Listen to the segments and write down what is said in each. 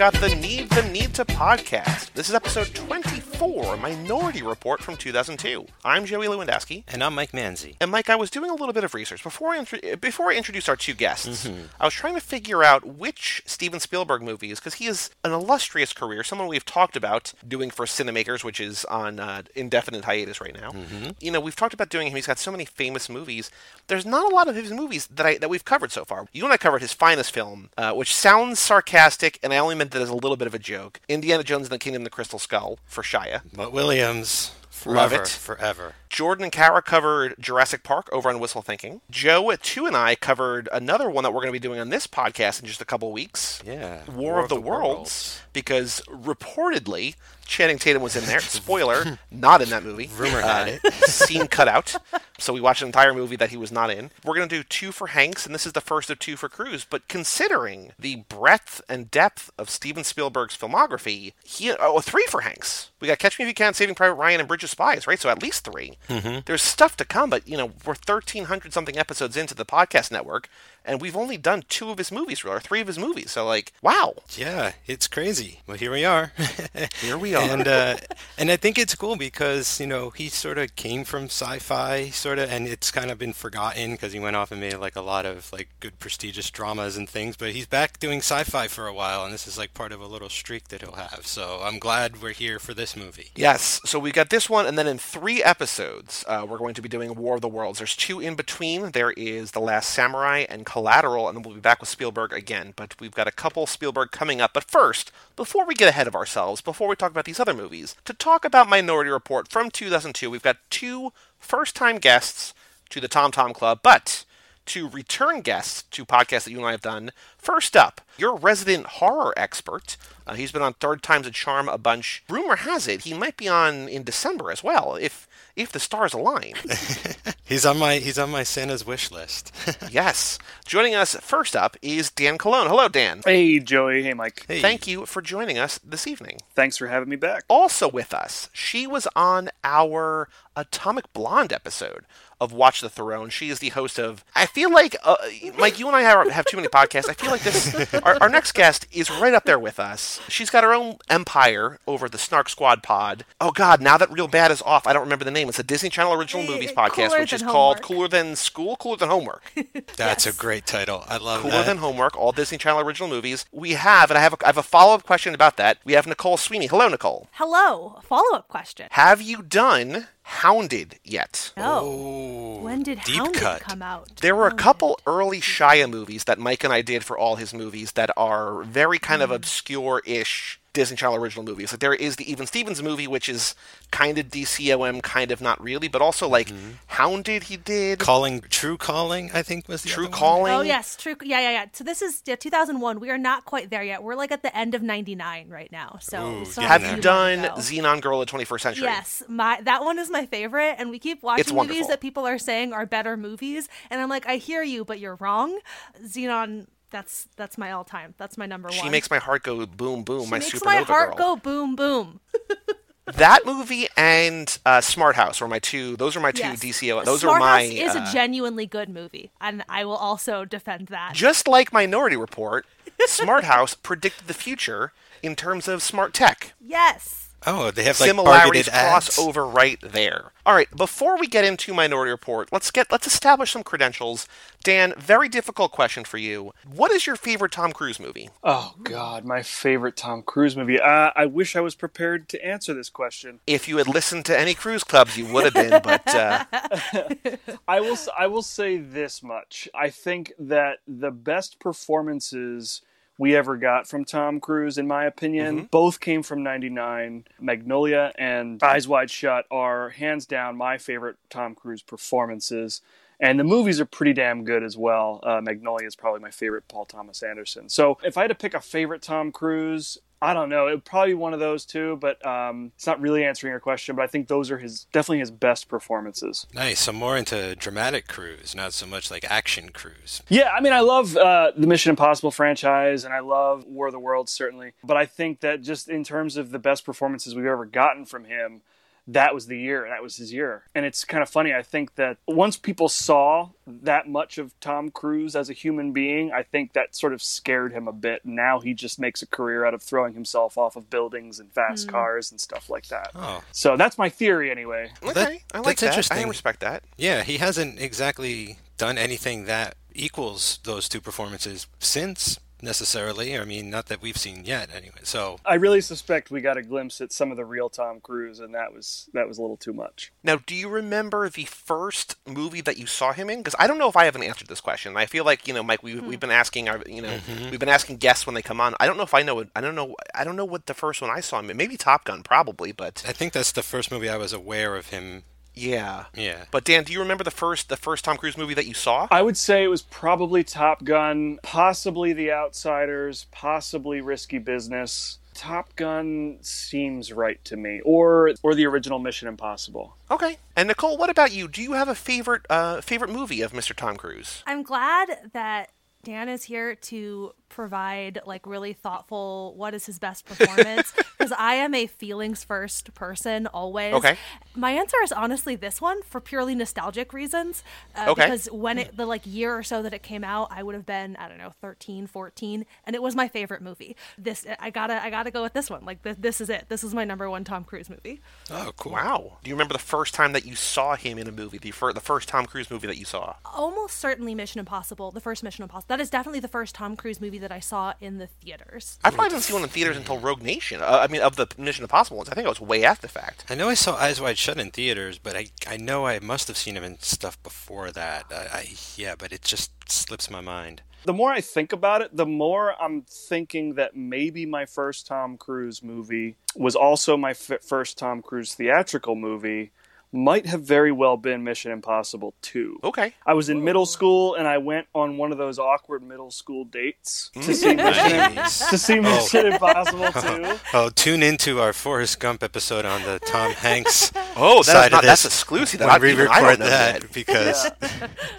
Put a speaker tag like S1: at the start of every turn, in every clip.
S1: got the Need the Need to podcast. This is episode 24, Minority Report from 2002. I'm Joey Lewandowski.
S2: And I'm Mike Manzi.
S1: And Mike, I was doing a little bit of research before I intro- before I introduce our two guests.
S2: Mm-hmm.
S1: I was trying to figure out which Steven Spielberg movies, because he has an illustrious career, someone we've talked about doing for Cinemakers, which is on uh, indefinite hiatus right now.
S2: Mm-hmm.
S1: You know, we've talked about doing him. He's got so many famous movies. There's not a lot of his movies that I that we've covered so far. You and I covered his finest film, uh, which sounds sarcastic, and I only meant that as a little bit of a joke. Indiana Jones and the Kingdom of the Crystal Skull for Shia.
S2: But Williams,
S1: Love
S2: forever,
S1: it.
S2: forever.
S1: Jordan and Kara covered Jurassic Park over on Whistle Thinking. Joe, two, and I covered another one that we're going to be doing on this podcast in just a couple weeks.
S2: Yeah.
S1: War, of, the, Worlds, because reportedly Channing Tatum was in there. Spoiler, not in that movie.
S2: Rumor had
S1: Uh,
S2: it.
S1: Scene cut out. So we watched an entire movie that he was not in. We're going to do two for Hanks, and this is the first of two for Cruise. But considering the breadth and depth of Steven Spielberg's filmography, he oh three for Hanks. We got Catch Me If You Can, Saving Private Ryan, and Bridge of Spies, right? So at least 3 There's stuff to come, but you know we're 1,300 something episodes into the podcast network, and we've only done two of his movies, or three of his movies. So like, wow,
S2: Yeah, it's crazy. Well, here we are.
S1: here we are.
S2: and uh, and I think it's cool because you know he sort of came from sci-fi, sort of, and it's kind of been forgotten because he went off and made like a lot of like good prestigious dramas and things. But he's back doing sci-fi for a while, and this is like part of a little streak that he'll have. So I'm glad we're here for this movie.
S1: Yes, so we got this one, and then in three episodes, uh, we're going to be doing War of the Worlds. There's two in between. There is The Last Samurai and Collateral, and we'll be back with Spielberg again. But we've got a couple Spielberg coming up. But first, before we get ahead of ourselves, before we talk about these other movies, to talk about Minority Report from 2002, we've got two first time guests to the Tom Tom Club, but to return guests to podcasts that you and I have done. First up, your resident horror expert. Uh, he's been on Third Time's a Charm a bunch. Rumor has it he might be on in December as well, if if the stars align.
S2: He's on my he's on my Santa's wish list.
S1: yes. Joining us first up is Dan Colon. Hello, Dan.
S3: Hey, Joey. Hey, Mike.
S2: Hey.
S1: Thank you for joining us this evening.
S3: Thanks for having me back.
S1: Also with us, she was on our Atomic Blonde episode of Watch the Throne. She is the host of. I feel like, uh, Mike, you and I have, have too many podcasts. I feel like this. Our, our next guest is right up there with us. She's got her own empire over the Snark Squad pod. Oh God, now that Real Bad is off, I don't remember the name. It's a Disney Channel original movies podcast,
S4: Cooler
S1: which is
S4: Than
S1: called
S4: Homework.
S1: Cooler Than School, Cooler Than Homework.
S2: That's
S4: Yes.
S2: a great title. I love
S1: Cooler
S2: that.
S1: Than Homework, all Disney Channel original movies. We have, and I have a, I have a follow up question about that. We have Nicole Sweeney. Hello, Nicole.
S4: Hello. A Follow up question.
S1: Have you done Hounded yet?
S4: Oh.
S2: oh,
S4: when did
S2: deep
S4: Hounded
S2: cut.
S4: come out?
S1: There were a
S4: Hounded.
S1: couple early Shia movies that Mike and I did for all his movies that are very kind of mm. obscure-ish Disney Channel original movies. Like there is the Even Stevens movie, which is kind of DCOM, kind of not really, but also like
S4: Mm-hmm.
S1: Hounded he did,
S2: Calling True Calling, I think was the
S1: True
S2: other one.
S1: Calling.
S4: Oh yes, true. Yeah, yeah, yeah. So this is yeah, 2001. We are not quite there yet. We're like at the end of 99 right now. So
S2: Ooh,
S4: we still
S1: Have you done
S4: more to go.
S1: Zenon Girl of the 21st Century?
S4: Yes, my that one is my favorite, and we keep watching
S1: It's
S4: movies
S1: wonderful.
S4: that people are saying are better movies, and I'm like, I hear you, but you're wrong. Zenon, that's that's my all time. That's my number
S1: She
S4: one.
S1: She makes my heart go boom boom.
S4: She
S1: my
S4: makes
S1: supernova
S4: my heart
S1: girl.
S4: go boom boom.
S1: That movie and uh, Smart House were my two. Those are my two
S4: Yes.
S1: DCO. Those
S4: Smart
S1: are my.
S4: House is
S1: uh,
S4: a genuinely good movie, and I will also defend that.
S1: just like Minority Report, Smart House predicted the future in terms of smart tech.
S4: yes.
S2: Oh, they have like
S1: Similarities
S2: targeted
S1: cross over right there. All right, before we get into Minority Report, let's get let's establish some credentials. Dan, very difficult question for you. What is your favorite Tom Cruise movie?
S3: Oh God, my favorite Tom Cruise movie. Uh, I wish I was prepared to answer this question.
S1: If you had listened to any cruise clubs, you would have been. But uh,
S3: I will. s- I will say this much. I think that the best performances we ever got from Tom Cruise, in my opinion, both came from '99. Magnolia and Eyes Wide Shut are hands down my favorite Tom Cruise performances. And the movies are pretty damn good as well. Uh, Magnolia is probably my favorite Paul Thomas Anderson. So if I had to pick a favorite Tom Cruise, I don't know. It would probably be one of those two, but um, it's not really answering your question. But I think those are his definitely his best performances.
S2: Nice. So more into dramatic cruise, not so much like action cruise.
S3: Yeah, I mean, I love uh, the Mission Impossible franchise, and I love War of the Worlds certainly. But I think that just in terms of the best performances we've ever gotten from him, that was the year that was his year and it's kind of funny i think that once people saw that much of tom cruise as a human being i think that sort of scared him a bit now he just makes a career out of throwing himself off of buildings and fast hmm. cars and stuff like that
S2: Oh.
S3: so that's my theory anyway
S1: Okay,
S2: that-
S1: I like
S2: that's
S1: that. I respect that.
S2: Yeah, he hasn't exactly done anything that equals those two performances since necessarily. I mean, not that we've seen yet, anyway. So
S3: i really suspect we got a glimpse at some of the real tom cruise and that was that was a little too much
S1: Now, do you remember the first movie that you saw him in? Because I don't know if I haven't answered this question. I feel like you know, Mike, we, hmm. we've been asking our, you know, mm-hmm. we've been asking guests when they come on. I don't know if I know. I don't know. I don't know what the first one I saw him in. Maybe Top Gun, probably, but
S2: I think that's the first movie I was aware of him.
S1: Yeah.
S2: Yeah.
S1: But Dan, do you remember the first the first Tom Cruise movie that you saw?
S3: I would say it was probably Top Gun, possibly The Outsiders, possibly Risky Business. Top Gun seems right to me, or or the original Mission Impossible.
S1: Okay. And Nicole, what about you? Do you have a favorite uh, favorite movie of Mr. Tom Cruise?
S4: I'm glad that Dan is here to provide like really thoughtful what is his best performance because I am a feelings first person always.
S1: Okay.
S4: My answer is honestly this one for purely nostalgic reasons. Uh,
S1: Okay.
S4: Because when it the like year or so that it came out, I would have been I don't know 13, 14, and it was my favorite movie. This I gotta I gotta go with this one. Like th- this is it. This is my number one Tom Cruise movie.
S2: Oh, cool.
S1: Wow. Do you remember the first time that you saw him in a movie? The fir- the first Tom Cruise movie that you saw?
S4: Almost certainly Mission Impossible. The first Mission Impossible. That is definitely the first Tom Cruise movie that I saw in the theaters.
S1: I probably didn't see one in theaters until Rogue Nation. Uh, I mean, of the Mission Impossible ones, I think I was way after the fact.
S2: I know I saw Eyes Wide Shut in theaters, but I I know I must have seen him in stuff before that. I, I yeah, but it just slips my mind.
S3: The more I think about it, the more I'm thinking that maybe my first Tom Cruise movie was also my f- first Tom Cruise theatrical movie. Might have very well been Mission Impossible 2.
S1: Okay.
S3: I was in middle school and I went on one of those awkward middle school dates to see Mission, to see Mission Impossible 2.
S2: Oh, tune into our Forrest Gump episode on the Tom Hanks
S1: Oh,
S2: side
S1: that's
S2: of
S1: not that's exclusive.
S2: When
S1: I,
S2: we
S1: even I
S2: record
S1: don't
S2: that
S1: yet.
S2: because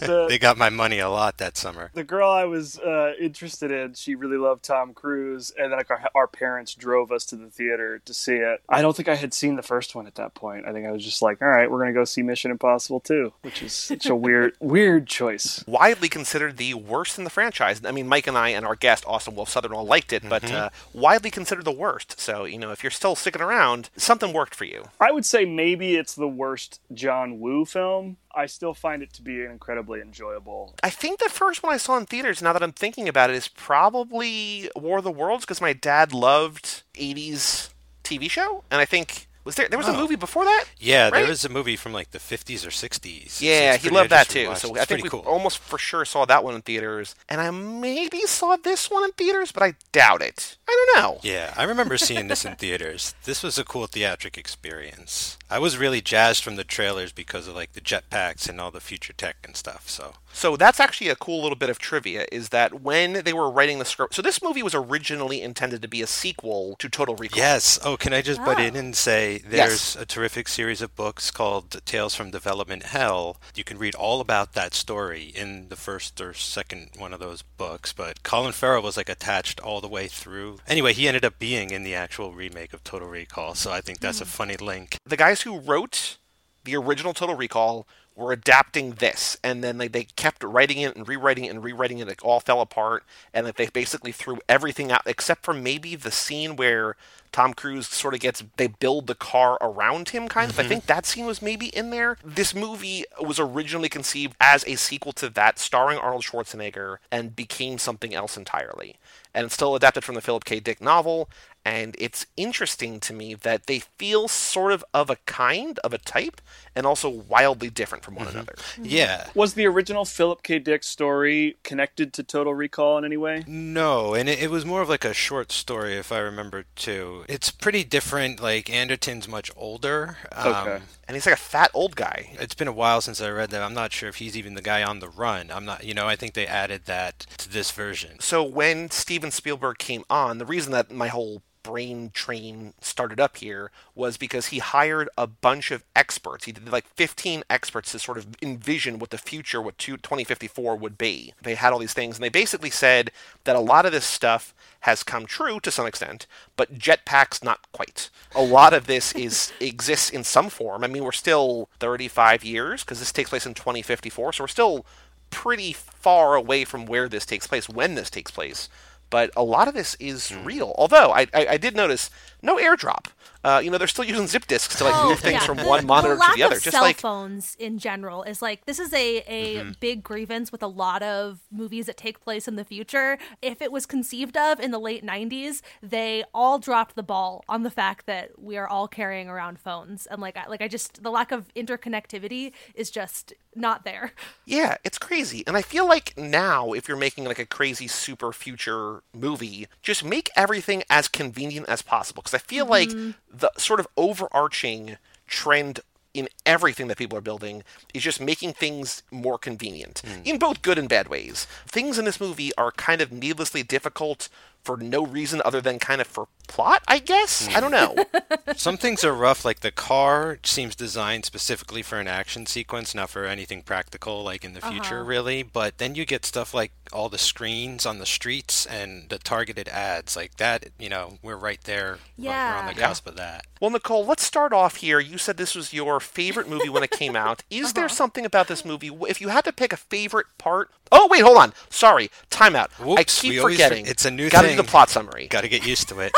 S3: The-
S2: they got my money a lot that summer.
S3: the girl I was uh, interested in, she really loved Tom Cruise, and then like our, our parents drove us to the theater to see it. I don't think I had seen the first one at that point. I think I was just like, all right, we're gonna go see Mission Impossible 2, which is such a weird, weird choice.
S1: Widely considered the worst in the franchise. I mean, Mike and I and our guest Austin Wolf Southern all liked it, but uh, widely considered the worst. So you know, if you're still sticking around, something worked for you.
S3: I would say maybe it's the worst John Woo film. I still find it to be incredibly enjoyable.
S1: I think the first one I saw in theaters, now that I'm thinking about it, is probably War of the Worlds because my dad loved 80s TV show, and I think was there there was a
S2: Oh.
S1: movie before that.
S2: Yeah,
S1: Right?
S2: there was a movie from like the 50s or 60s.
S1: Yeah,
S2: It's
S1: he loved that too. So
S2: it.
S1: I think we
S2: cool.
S1: almost for sure saw that one in theaters, and I maybe saw this one in theaters, but I doubt it. I don't know.
S2: Yeah, I remember seeing this in theaters. This was a cool theatric experience. I was really jazzed from the trailers because of like the jetpacks and all the future tech and stuff. So
S1: So that's actually a cool little bit of trivia is that when they were writing the script, so this movie was originally intended to be a sequel to Total Recall.
S2: yes. Oh, can I just butt ah. in
S4: Oh.
S2: and say there's a terrific series of books called Tales from Development Hell. You can read all about that story in the first or second one of those books. But Colin Farrell was like attached all the way through. Anyway, he ended up being in the actual remake of Total Recall. So I think that's a hmm. funny link.
S1: The guys who wrote the original Total Recall were adapting this, and then they, they kept writing it and rewriting it and rewriting it. It all fell apart, and like, they basically threw everything out except for maybe the scene where Tom Cruise sort of gets they build the car around him, kind of. I mm-hmm. think that scene was maybe in there. This movie was originally conceived as a sequel to that, starring Arnold Schwarzenegger, and became something else entirely. And it's still adapted from the Philip K. Dick novel. And it's interesting to me that they feel sort of of a kind, of a type, and also wildly different from one another.
S2: Yeah.
S3: Was the original Philip K. Dick story connected to Total Recall in any way?
S2: No, and it, it was more of like a short story, if I remember too. It's pretty different. Like Anderton's much older. Um,
S3: Okay.
S1: And he's like a fat old guy.
S2: It's been a while since I read that. I'm not sure if he's even the guy on the run. I'm not. You know, I think they added that to this version.
S1: So when Steven Spielberg came on, the reason that my whole brain train started up here was because he hired a bunch of experts. He did like 15 experts to sort of envision what the future, what 2054 would be. They had all these things, and they basically said that a lot of this stuff has come true to some extent, but jetpacks not quite. A lot of this is exists in some form. I mean, we're still 35 years because this takes place in 2054, so we're still pretty far away from where this takes place when this takes place but a lot of this is mm. real. Although I, I, I, did notice no airdrop. Uh, you know, they're still using zip disks to like oh, move things yeah. from one monitor
S4: the
S1: to the other.
S4: Just cell like phones in general is like this is a a mm-hmm. big grievance with a lot of movies that take place in the future. If it was conceived of in the late '90s, they all dropped the ball on the fact that we are all carrying around phones, and like I, like I just the lack of interconnectivity is just not there.
S1: Yeah, it's crazy. And I feel like now, if you're making like a crazy super future movie, just make everything as convenient as possible. Because I feel mm-hmm. like the sort of overarching trend in everything that people are building is just making things more convenient mm. in both good and bad ways. Things in this movie are kind of needlessly difficult for no reason other than kind of for plot, I guess. I don't know.
S2: Some things are rough, like the car seems designed specifically for an action sequence, not for anything practical, like in the future, uh-huh. really. But then you get stuff like all the screens on the streets and the targeted ads, like that. You know, we're right there. Yeah. We're on the cusp yeah. of that.
S1: Well, Nicole, let's start off here. You said this was your favorite movie when it came out. Is uh-huh. there something about this movie? If you had to pick a favorite part, oh wait, hold on. Sorry, timeout. Whoops, I keep forgetting.
S2: Always, it's a new
S1: Gotta
S2: thing.
S1: Do the plot summary.
S2: Got to get used to it.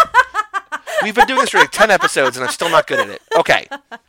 S1: We've been doing this for like 10 episodes and I'm still not good at it. Okay.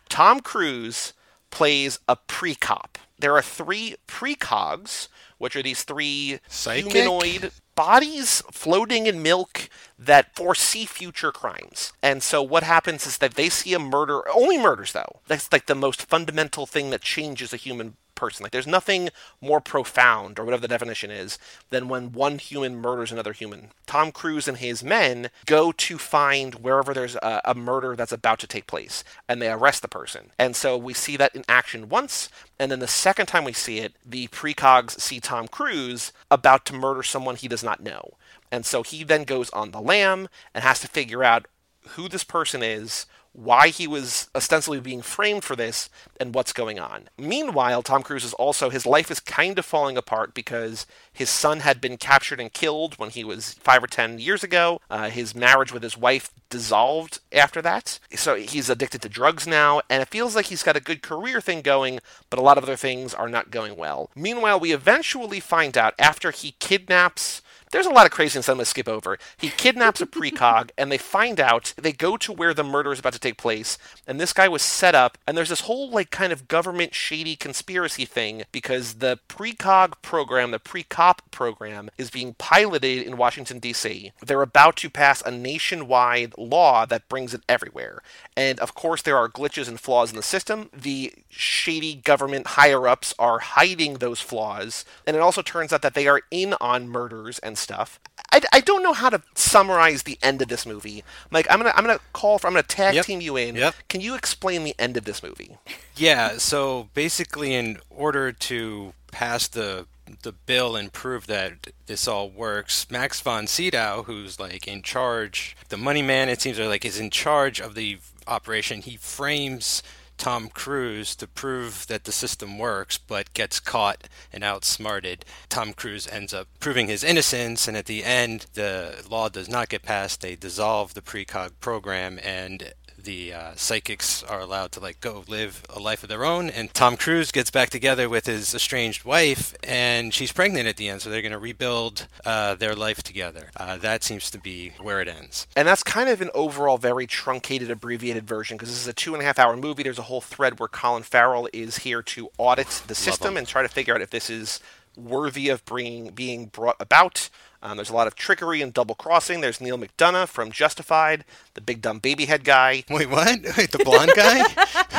S1: Tom Cruise plays a precog. There are three precogs, which are these three Psychic? humanoid bodies floating in milk that foresee future crimes. And so what happens is that they see a murder, only murders though. That's like the most fundamental thing that changes a human person. Like there's nothing more profound, or whatever the definition is, than when one human murders another human. Tom Cruise and his men go to find wherever there's a, a murder that's about to take place, and they arrest the person. And so we see that in action once, and then the second time we see it, the precogs see Tom Cruise about to murder someone he does not know. And so he then goes on the lam and has to figure out who this person is, why he was ostensibly being framed for this and what's going on. Meanwhile, Tom Cruise is also, his life is kind of falling apart because his son had been captured and killed when he was five or ten years ago. Uh, his marriage with his wife dissolved after that. So he's addicted to drugs now, and it feels like he's got a good career thing going, but a lot of other things are not going well. Meanwhile, we eventually find out after he kidnaps there's a lot of craziness I'm going to skip over. He kidnaps a precog, and they find out, they go to where the murder is about to take place, and this guy was set up, and there's this whole, like, kind of government shady conspiracy thing because the precog program, the pre-cop program, is being piloted in Washington, D.C. They're about to pass a nationwide law that brings it everywhere. And of course, there are glitches and flaws in the system. The shady government higher ups are hiding those flaws, and it also turns out that they are in on murders and stuff. I, I don't know how to summarize the end of this movie. Mike, I'm gonna I'm gonna call for I'm gonna tag yep. team you in.
S2: Yep.
S1: Can you explain the end of this movie?
S2: Yeah. So basically, in order to pass the the bill and prove that this all works, Max von Sydow, who's like in charge, the money man, it seems, like is in charge of the operation. He frames Tom Cruise to prove that the system works, but gets caught and outsmarted. Tom Cruise ends up proving his innocence, and at the end, the law does not get passed. They dissolve the precog program, and the uh, psychics are allowed to like go live a life of their own and tom cruise gets back together with his estranged wife and she's pregnant at the end so they're going to rebuild uh, their life together. Uh, that seems to be where it ends.
S1: And that's kind of an overall very truncated abbreviated version because this is a two and a half hour movie. There's a whole thread where colin farrell is here to audit the system and try to figure out if this is worthy of bringing, being brought about um, there's a lot of trickery and double crossing. There's Neal McDonough from Justified, the big dumb baby head guy.
S2: Wait, what? Wait, the blonde guy?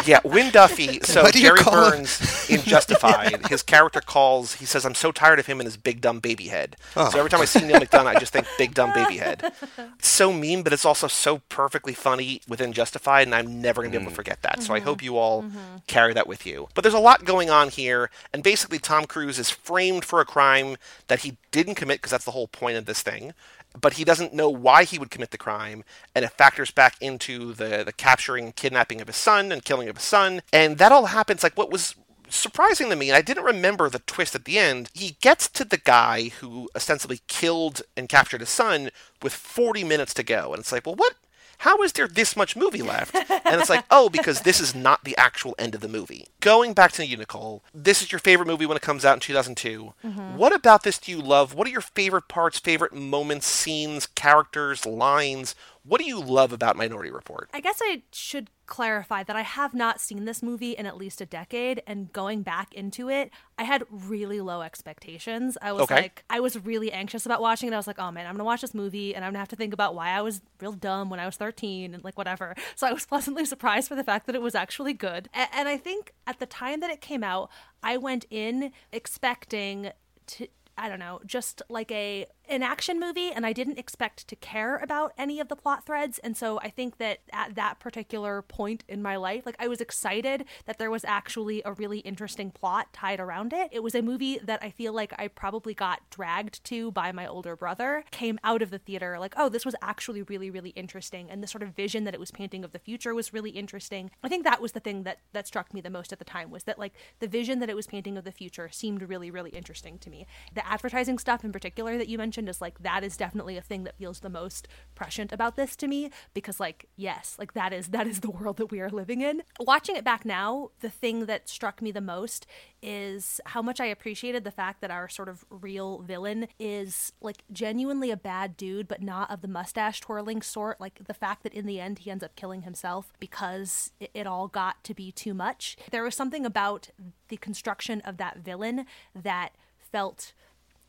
S1: yeah, Wynn Duffy. So Jerry Burns in Justified, his character calls. He says, "I'm so tired of him and his big dumb baby head." Oh. So every time I see Neal McDonough, I just think big dumb baby head. It's so mean, but it's also so perfectly funny within Justified, and I'm never gonna be able to mm. forget that. Mm-hmm. So I hope you all mm-hmm. carry that with you. But there's a lot going on here, and basically Tom Cruise is framed for a crime that he didn't commit because that's the whole point of this thing. but he doesn't know why he would commit the crime, and it factors back into the the capturing, kidnapping of his son, and killing of his son, and that all happens like what was surprising to me, and I didn't remember the twist at the end. He gets to the guy who ostensibly killed and captured his son with 40 minutes to go, and it's like, well, what? How is there this much movie left? And it's like, oh, because this is not the actual end of the movie. Going back to you, Nicole, this is your favorite movie when it comes out in 2002. Mm-hmm. What about this do you love? What are your favorite parts, favorite moments, scenes, characters, lines? What do you love about Minority Report?
S4: I guess I should clarify that I have not seen this movie in at least a decade, and going back into it, I had really low expectations. I was okay. like, I was really anxious about watching it. I was like, oh man, I'm gonna watch this movie, and I'm gonna have to think about why I was real dumb when I was 13 and like whatever. So I was pleasantly surprised for the fact that it was actually good. and I think at the time that it came out, I went in expecting to I don't know, just like a an action movie and I didn't expect to care about any of the plot threads. And so I think that at that particular point in my life, like I was excited that there was actually a really interesting plot tied around it. It was a movie that I feel like I probably got dragged to by my older brother, came out of the theater like, oh, this was actually really, really interesting. And the sort of vision that it was painting of the future was really interesting. I think that was the thing that that struck me the most at the time was that like the vision that it was painting of the future seemed really, really interesting to me. The advertising stuff in particular that you mentioned mentioned is like that is definitely a thing that feels the most prescient about this to me because like yes like that is that is the world that we are living in. Watching it back now the thing that struck me the most is how much i appreciated the fact that our sort of real villain is like genuinely a bad dude but not of the mustache twirling sort. Like the fact that in the end he ends up killing himself because it, it all got to be too much. There was something about the construction of that villain that felt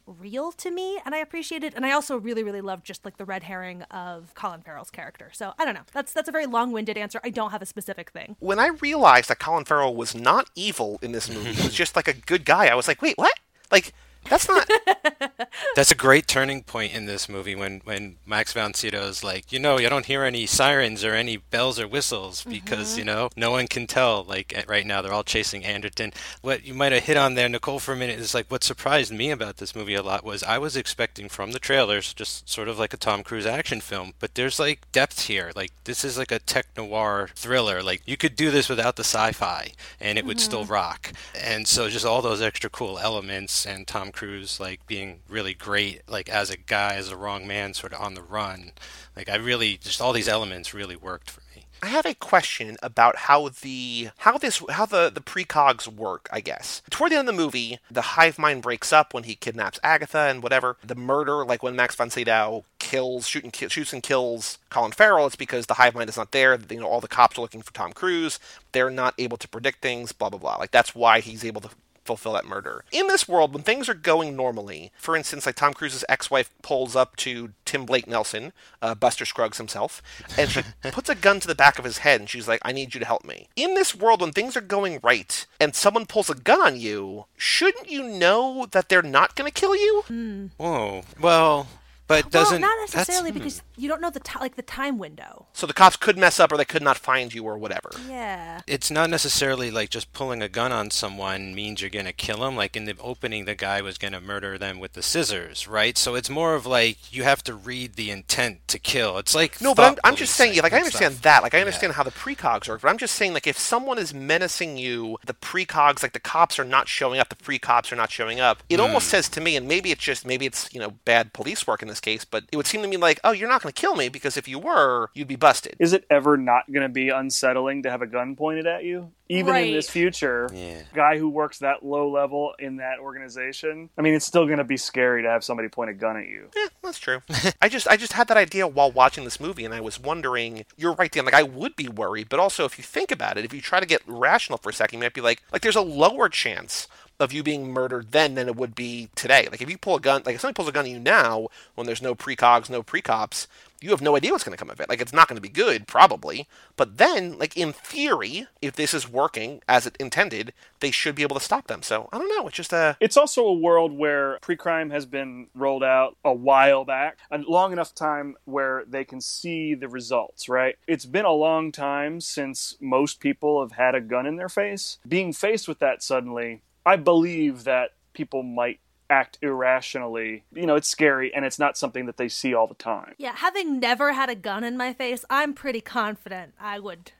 S4: real to me and I appreciate it. And I also really, really love just like the red herring of Colin Farrell's character. So I don't know. That's that's a very long-winded answer. I don't have a specific thing.
S1: When I realized that Colin Farrell was not evil in this movie, he was just like a good guy, I was like, wait, what? Like that's not.
S2: That's a great turning point in this movie when when Max von Sydow is like, you know, you don't hear any sirens or any bells or whistles because mm-hmm. you know no one can tell. Like right now, they're all chasing Anderton. What you might have hit on there, Nicole, for a minute is like what surprised me about this movie a lot was I was expecting from the trailers just sort of like a Tom Cruise action film, but there's like depth here. Like this is like a tech noir thriller. Like you could do this without the sci-fi and it would mm-hmm. still rock. And so just all those extra cool elements and Tom Cruise like being really great, like as a guy, as a wrong man, sort of on the run. Like I really just all these elements really worked for me.
S1: I have a question about how the how this how the the precogs work. I guess toward the end of the movie, the hive mind breaks up when he kidnaps Agatha and whatever. The murder, like when Max von Sydow kills, shoot and ki- shoots and kills Colin Farrell, it's because the hive mind is not there. You know, all the cops are looking for Tom Cruise. They're not able to predict things. Blah blah blah. Like that's why he's able to fulfill that murder. In this world, when things are going normally, for instance, like Tom Cruise's ex-wife pulls up to Tim Blake Nelson, uh, Buster Scruggs himself, and she puts a gun to the back of his head, and she's like, "I need you to help me." In this world, when things are going right, and someone pulls a gun on you, shouldn't you know that they're not going to kill you?
S2: Mm. Whoa. Well, but doesn't
S4: well, not necessarily because you don't know the t- like the time window.
S1: So the cops could mess up, or they could not find you, or whatever.
S4: Yeah.
S2: It's not necessarily like just pulling a gun on someone means you're gonna kill them. Like in the opening, the guy was gonna murder them with the scissors, right? So it's more of like you have to read the intent to kill. It's like
S1: no, but I'm, I'm just saying, like I understand stuff. that, like I understand yeah. how the precogs work, but I'm just saying, like if someone is menacing you, the precogs, like the cops are not showing up, the pre-cops are not showing up. It mm. almost says to me, and maybe it's just maybe it's you know bad police work in this case, but it would seem to me like, oh, you're not going to kill me because if you were, you'd be busted.
S3: Is it ever not going to be unsettling to have a gun pointed at you? Even right. in this future, yeah. guy who works that low level in that organization, I mean, it's still going to be scary to have somebody point a gun at you.
S1: Yeah, that's true. I just, I just had that idea while watching this movie, and I was wondering. You're right, Dan. Like, I would be worried, but also if you think about it, if you try to get rational for a second, you might be like, like, there's a lower chance of you being murdered then than it would be today. Like if you pull a gun, like if somebody pulls a gun at you now, when there's no precogs, no precops, you have no idea what's going to come of it. Like it's not going to be good, probably. But then, like in theory, if this is working as it intended, they should be able to stop them. So I don't know. It's just a.
S3: It's also a world where pre-crime has been rolled out a while back, a long enough time where they can see the results. Right. It's been a long time since most people have had a gun in their face. Being faced with that suddenly I believe that people might act irrationally, you know, it's scary and it's not something that they see all the time.
S4: Yeah, having never had a gun in my face, I'm pretty confident I would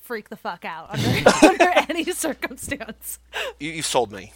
S4: freak the fuck out under, under any circumstance.
S1: You, you sold me.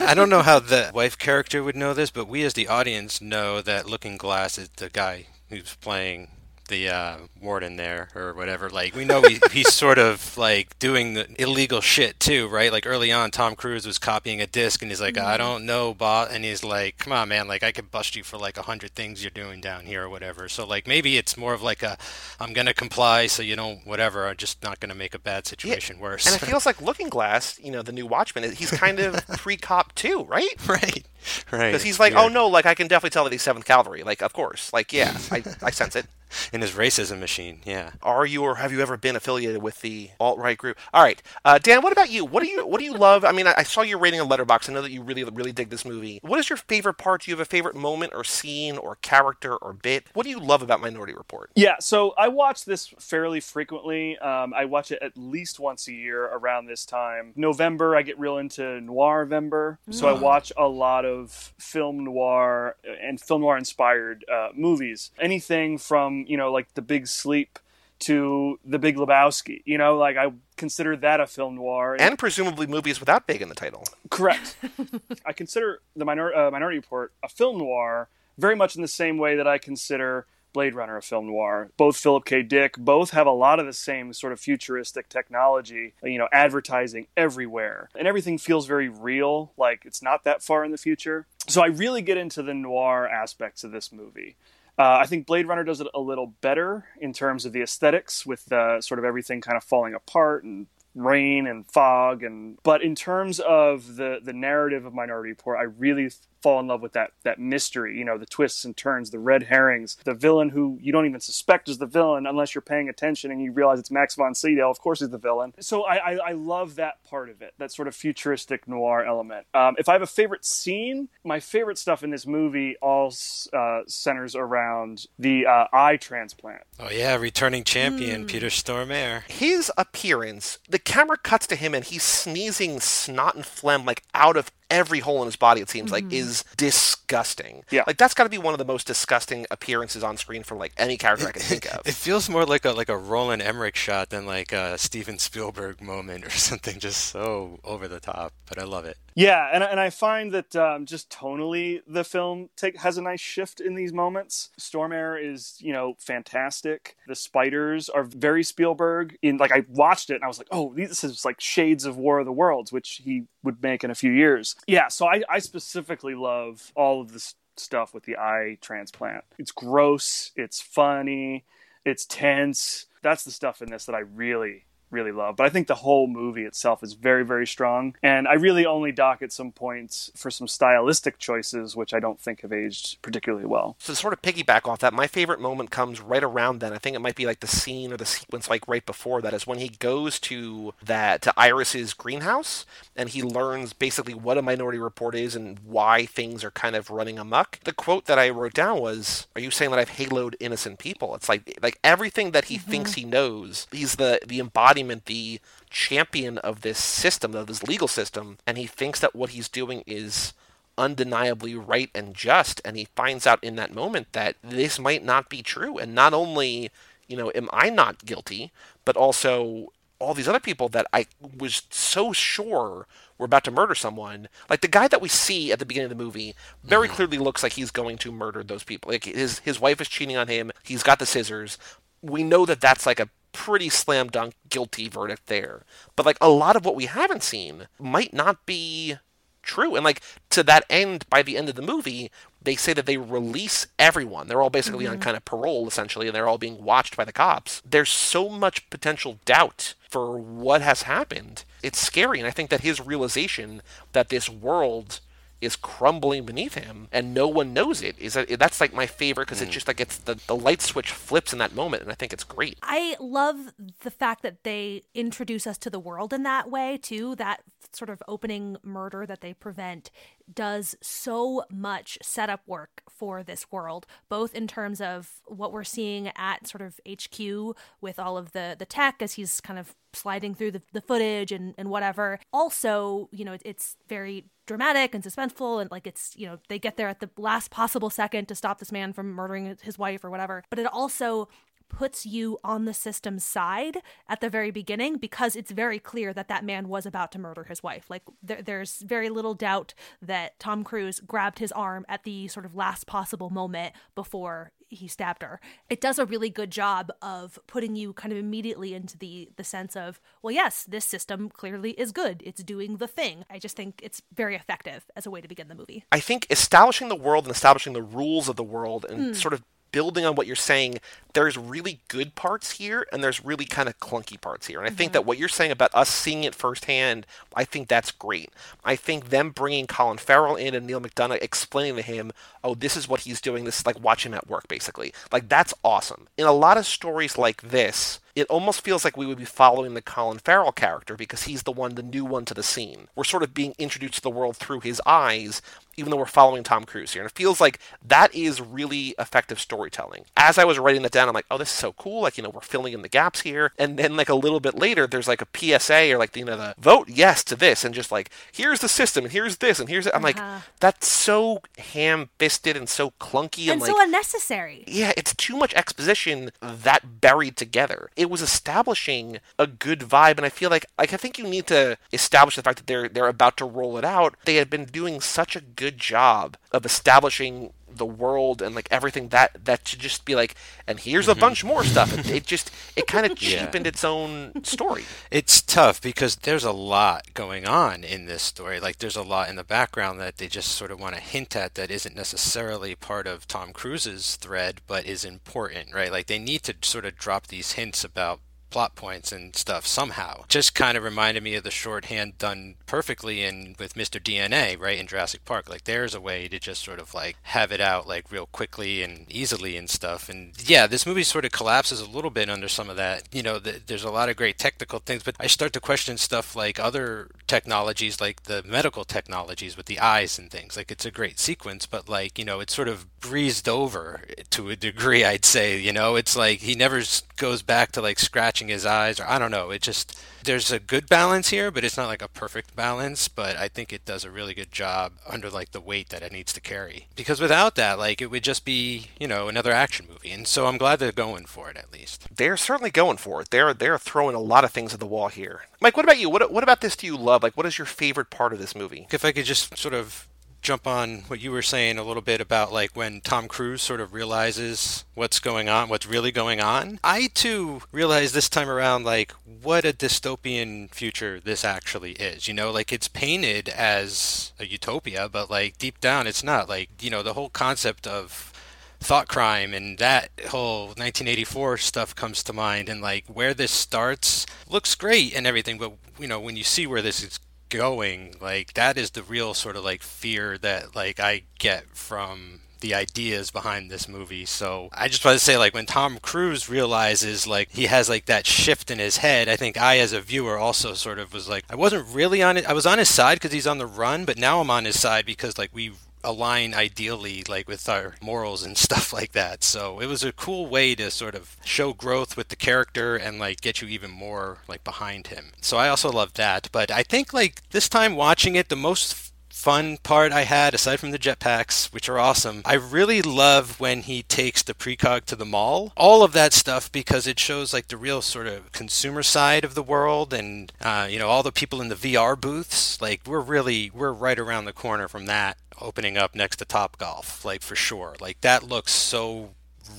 S2: I don't know how the wife character would know this, but we as the audience know that Looking Glass is the guy who's playing the uh, warden there or whatever. Like we know he, he's sort of like doing the illegal shit too, right? Like early on, Tom Cruise was copying a disc, and he's like, "I don't know, boss," and he's like, "Come on, man! Like I could bust you for like a hundred things you're doing down here or whatever." So like maybe it's more of like a, "I'm gonna comply, so you don't whatever. I'm just not gonna make a bad situation
S1: Yeah,
S2: worse."
S1: And it feels like Looking Glass, you know, the new Watchmen, he's kind of pre-cop too, right?
S2: right, right.
S1: Because he's like, oh no, like I can definitely tell that he's Seventh Cavalry. Like, of course, like yeah, I, I sense it.
S2: In his racism machine, yeah.
S1: Are you or have you ever been affiliated with the alt right group? All right, uh, Dan, what about you? What do you what do you love? I mean, I, I saw you rating a Letterboxd. I know that you really really dig this movie. What is your favorite part? Do you have a favorite moment or scene or character or bit? What do you love about Minority Report?
S3: Yeah, so I watch this fairly frequently. Um, I watch it at least once a year around this time. November, I get real into noir November, so I watch a lot of film noir and film noir inspired uh, movies. Anything from you know like The Big Sleep to The Big Lebowski. You know, like I consider that a film noir.
S1: And presumably movies without big in the title.
S3: Correct. I consider the minor, uh, Minority Report a film noir very much in the same way that I consider Blade Runner a film noir. Both Philip K. Dick, both have a lot of the same sort of futuristic technology, you know, advertising everywhere. And everything feels very real, like it's not that far in the future. So I really get into the noir aspects of this movie. Uh, I think Blade Runner does it a little better in terms of the aesthetics, with uh, sort of everything kind of falling apart and rain and fog and but in terms of the the narrative of minority report i really fall in love with that that mystery you know the twists and turns the red herrings the villain who you don't even suspect is the villain unless you're paying attention and you realize it's max von sydow of course he's the villain. So i i, I love that part of it that sort of futuristic noir element. Um, if i have a favorite scene my favorite stuff in this movie all uh, centers around the uh, eye transplant.
S2: Oh yeah, returning champion Peter Stormare.
S1: His appearance, the camera cuts to him and he's sneezing snot and phlegm like out of every hole in his body it seems like is disgusting.
S3: Yeah.
S1: Like that's got to be one of the most disgusting appearances on screen for like any character I can think of.
S2: It feels more like a like a Roland Emmerich shot than like a Steven Spielberg moment or something just so over the top. But I love it.
S3: Yeah, and and I find that um, just tonally the film take has a nice shift in these moments. Stormare is you know fantastic. The spiders are very Spielberg. In like I watched it and I was like, oh, this is like shades of War of the Worlds, which he would make in a few years. Yeah, so I, I specifically love all of this stuff with the eye transplant. It's gross. It's funny. It's tense. That's the stuff in this that I really really love. But I think the whole movie itself is very, very strong. And I really only dock at some points for some stylistic choices, which I don't think have aged particularly well.
S1: So to sort of piggyback off that, my favorite moment comes right around then. I think it might be like the scene or the sequence like right before that is when he goes to that to Iris's greenhouse and he learns basically what a minority report is and why things are kind of running amok. The quote that I wrote down was, "Are you saying that I've haloed innocent people?" It's like like everything that he mm-hmm. thinks he knows. He's the the embodiment, the champion of this system, of this legal system, and he thinks that what he's doing is undeniably right and just and he finds out in that moment that this might not be true. And not only you know am i not guilty but also all these other people that i was so sure were about to murder someone. Like the guy that we see at the beginning of the movie very mm-hmm. clearly looks like he's going to murder those people. Like his his wife is cheating on him. He's got the scissors. We know that that's like a pretty slam dunk guilty verdict there but like a lot of what we haven't seen might not be true. And like to that end, by the end of the movie, they say that they release everyone. They're all basically on mm-hmm. kind of parole essentially, and they're all being watched by the cops. There's so much potential doubt for what has happened. It's scary, and I think that his realization that this world is crumbling beneath him and no one knows it is that that's like my favorite because it's mm. just like it's the, the light switch flips in that moment and i think it's great
S4: I love the fact that they introduce us to the world in that way too. That sort of opening murder that they prevent does so much setup work for this world, both in terms of what we're seeing at sort of HQ with all of the the tech as he's kind of sliding through the, the footage and, and whatever. Also, you know, it's very dramatic and suspenseful and like it's you know they get there at the last possible second to stop this man from murdering his wife or whatever but it also puts you on the system's side at the very beginning because it's very clear that that man was about to murder his wife. Like there, there's very little doubt that Tom Cruise grabbed his arm at the sort of last possible moment before he stabbed her. It does a really good job of putting you kind of immediately into the the sense of, well, yes, this system clearly is good. It's doing the thing. I just think it's very effective as a way to begin the movie.
S1: I think establishing the world and establishing the rules of the world and mm. sort of building on what you're saying, there's really good parts here and there's really kind of clunky parts here. And I mm-hmm. think that what you're saying about us seeing it firsthand, I think that's great. I think them bringing Colin Farrell in and Neal McDonough explaining to him, oh, this is what he's doing. This is like watch him at work, basically. Like that's awesome. In a lot of stories like this, it almost feels like we would be following the Colin Farrell character because he's the one, the new one to the scene. We're sort of being introduced to the world through his eyes, even though we're following Tom Cruise here. And it feels like that is really effective storytelling. As I was writing that down, I'm like, oh, this is so cool. Like, you know, we're filling in the gaps here. And then, like, a little bit later, there's like a PSA or like, you know, the vote yes to this. And just like, here's the system, and here's this, and here's it. I'm uh-huh. like, that's so ham fisted and so clunky and,
S4: and
S1: like,
S4: so unnecessary.
S1: Yeah, it's too much exposition that buried together. It was establishing a good vibe. And I feel like, like, I think you need to establish the fact that they're, they're about to roll it out. They had been doing such a good job of establishing the world and like everything that that should just be like and here's mm-hmm. a bunch more stuff it, it just it kind of cheapened yeah. its own story
S2: it's tough because there's a lot going on in this story like there's a lot in the background that they just sort of want to hint at that isn't necessarily part of tom cruise's thread but is important right like they need to sort of drop these hints about plot points and stuff somehow. Just kind of reminded me of the shorthand done perfectly in with Mr. DNA, right in Jurassic Park. Like there's a way to just sort of like have it out like real quickly and easily and stuff. And yeah, this movie sort of collapses a little bit under some of that. You know, the, there's a lot of great technical things, but I start to question stuff like other technologies, like the medical technologies with the eyes and things. Like it's a great sequence, but like you know, it's sort of breezed over to a degree. I'd say. You know, it's like he never goes back to like scratching his eyes, or I don't know. It just there's a good balance here, but it's not like a perfect balance. But I think it does a really good job under like the weight that it needs to carry. Because without that, like it would just be you know another action movie. And so I'm glad they're going for it at least.
S1: They're certainly going for it. They're they're throwing a lot of things at the wall here. Mike, what about you? What what about this do you love? Like, what is your favorite part of this movie?
S2: If I could just sort of jump on what you were saying a little bit about like when Tom Cruise sort of realizes what's going on, what's really going on. I too realized this time around like what a dystopian future this actually is. You know, like it's painted as a utopia, but like deep down it's not. Like, you know, the whole concept of thought crime and that whole 1984 stuff comes to mind and like where this starts looks great and everything but you know when you see where this is going like that is the real sort of like fear that like i get from the ideas behind this movie. So I just want to say, like, when Tom Cruise realizes, like, he has, like, that shift in his head, I think I, as a viewer, also sort of was like, I wasn't really on it. I was on his side because he's on the run, but now I'm on his side because, like, we align ideally like with our morals and stuff like that. So it was a cool way to sort of show growth with the character and like get you even more like behind him. So I also love that. But I think like this time watching it, the most fun part I had, aside from the jetpacks, which are awesome, I really love when he takes the precog to the mall. All of that stuff because it shows like the real sort of consumer side of the world and, uh, you know, all the people in the VR booths. Like, we're really, we're right around the corner from that opening up next to Top Golf, like for sure. Like that looks so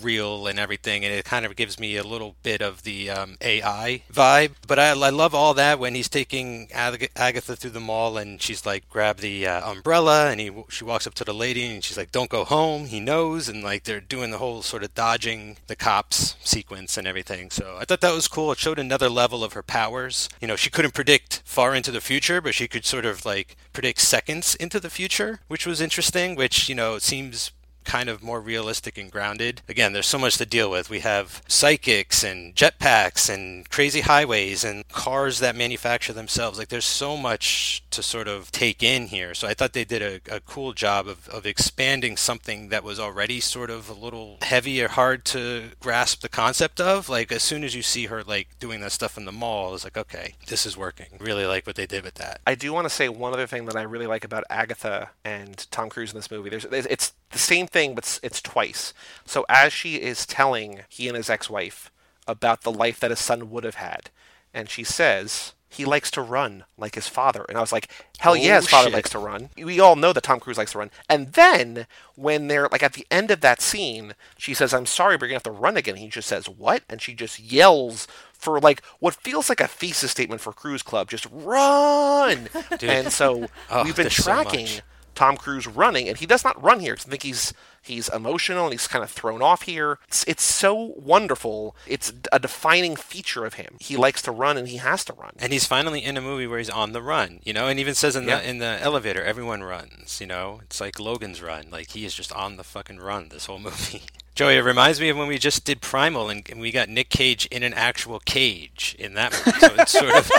S2: real and everything, and it kind of gives me a little bit of the um, AI vibe. But I, I, love all that when he's taking Ag- Agatha through the mall, and she's like, grab the uh, umbrella, and he she walks up to the lady, and she's like, don't go home. He knows, and like they're doing the whole sort of dodging the cops sequence and everything. So I thought that was cool. It showed another level of her powers. You know, she couldn't predict far into the future, but she could sort of like predict seconds into the future, which was interesting. Which you know seems kind of more realistic and grounded. Again, there's so much to deal with. We have psychics and jetpacks and crazy highways and cars that manufacture themselves. Like there's so much to sort of take in here. So I thought they did a, a cool job of, of expanding something that was already sort of a little heavy or hard to grasp the concept of. Like as soon as you see her like doing that stuff in the mall, it's like, okay, this is working. Really like what they did with that.
S1: I do want to say one other thing that I really like about Agatha and Tom Cruise in this movie. There's it's the same thing, but it's twice. So as she is telling he and his ex-wife about the life that his son would have had, and she says he likes to run like his father. And I was like, hell oh, yeah, his father
S2: shit.
S1: likes to run. We all know that Tom Cruise likes to run. And then when they're like at the end of that scene, she says, I'm sorry, but you're going to have to run again. He just says, what? And she just yells for like what feels like a thesis statement for Cruise Club, just run. and so
S2: Oh,
S1: we've been
S2: so
S1: tracking
S2: much.
S1: Tom Cruise running, and he does not run here. I think he's he's emotional and he's kind of thrown off here. It's, it's so wonderful. It's a defining feature of him. He likes to run, and he has to run.
S2: And he's finally in a movie where he's on the run, you know, and even says in
S1: Yeah.
S2: the in the elevator, everyone runs, you know. It's like Logan's run, like he is just on the fucking run this whole movie. Joey, it reminds me of when we just did Primal and, and we got Nick Cage in an actual cage in that movie. So it's sort of,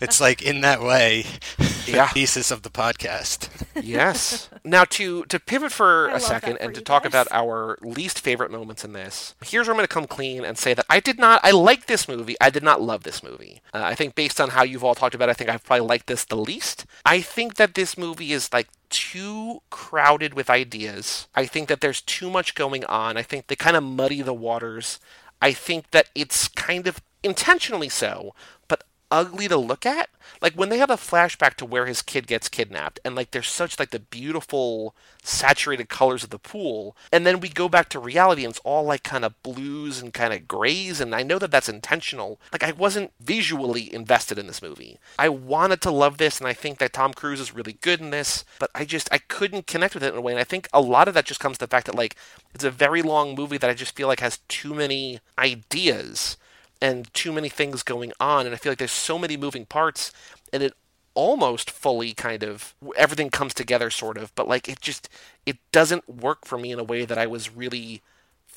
S2: it's like in that way, the
S1: Yeah.
S2: thesis of the podcast.
S1: yes. Now to to pivot for
S4: I
S1: a second
S4: for
S1: and to talk
S4: guys.
S1: about our least favorite moments in this. Here's where I'm going to come clean and say that I did not. I like this movie. I did not love this movie. Uh, I think based on how you've all talked about, it, I think I've probably liked this the least. I think that this movie is like too crowded with ideas. I think that there's too much going on. I think they kind of muddy the waters. I think that it's kind of intentionally so, but ugly to look at. Like when they have a flashback to where his kid gets kidnapped, and like there's such like the beautiful saturated colors of the pool, and then we go back to reality and it's all like kind of blues and kind of grays, and I know that that's intentional. Like I wasn't visually invested in this movie. I wanted to love this, and I think that Tom Cruise is really good in this, but I just I couldn't connect with it in a way, and I think a lot of that just comes to the fact that like it's a very long movie that I just feel like has too many ideas and too many things going on and i feel like there's so many moving parts and it almost fully kind of everything comes together sort of but like it just it doesn't work for me in a way that i was really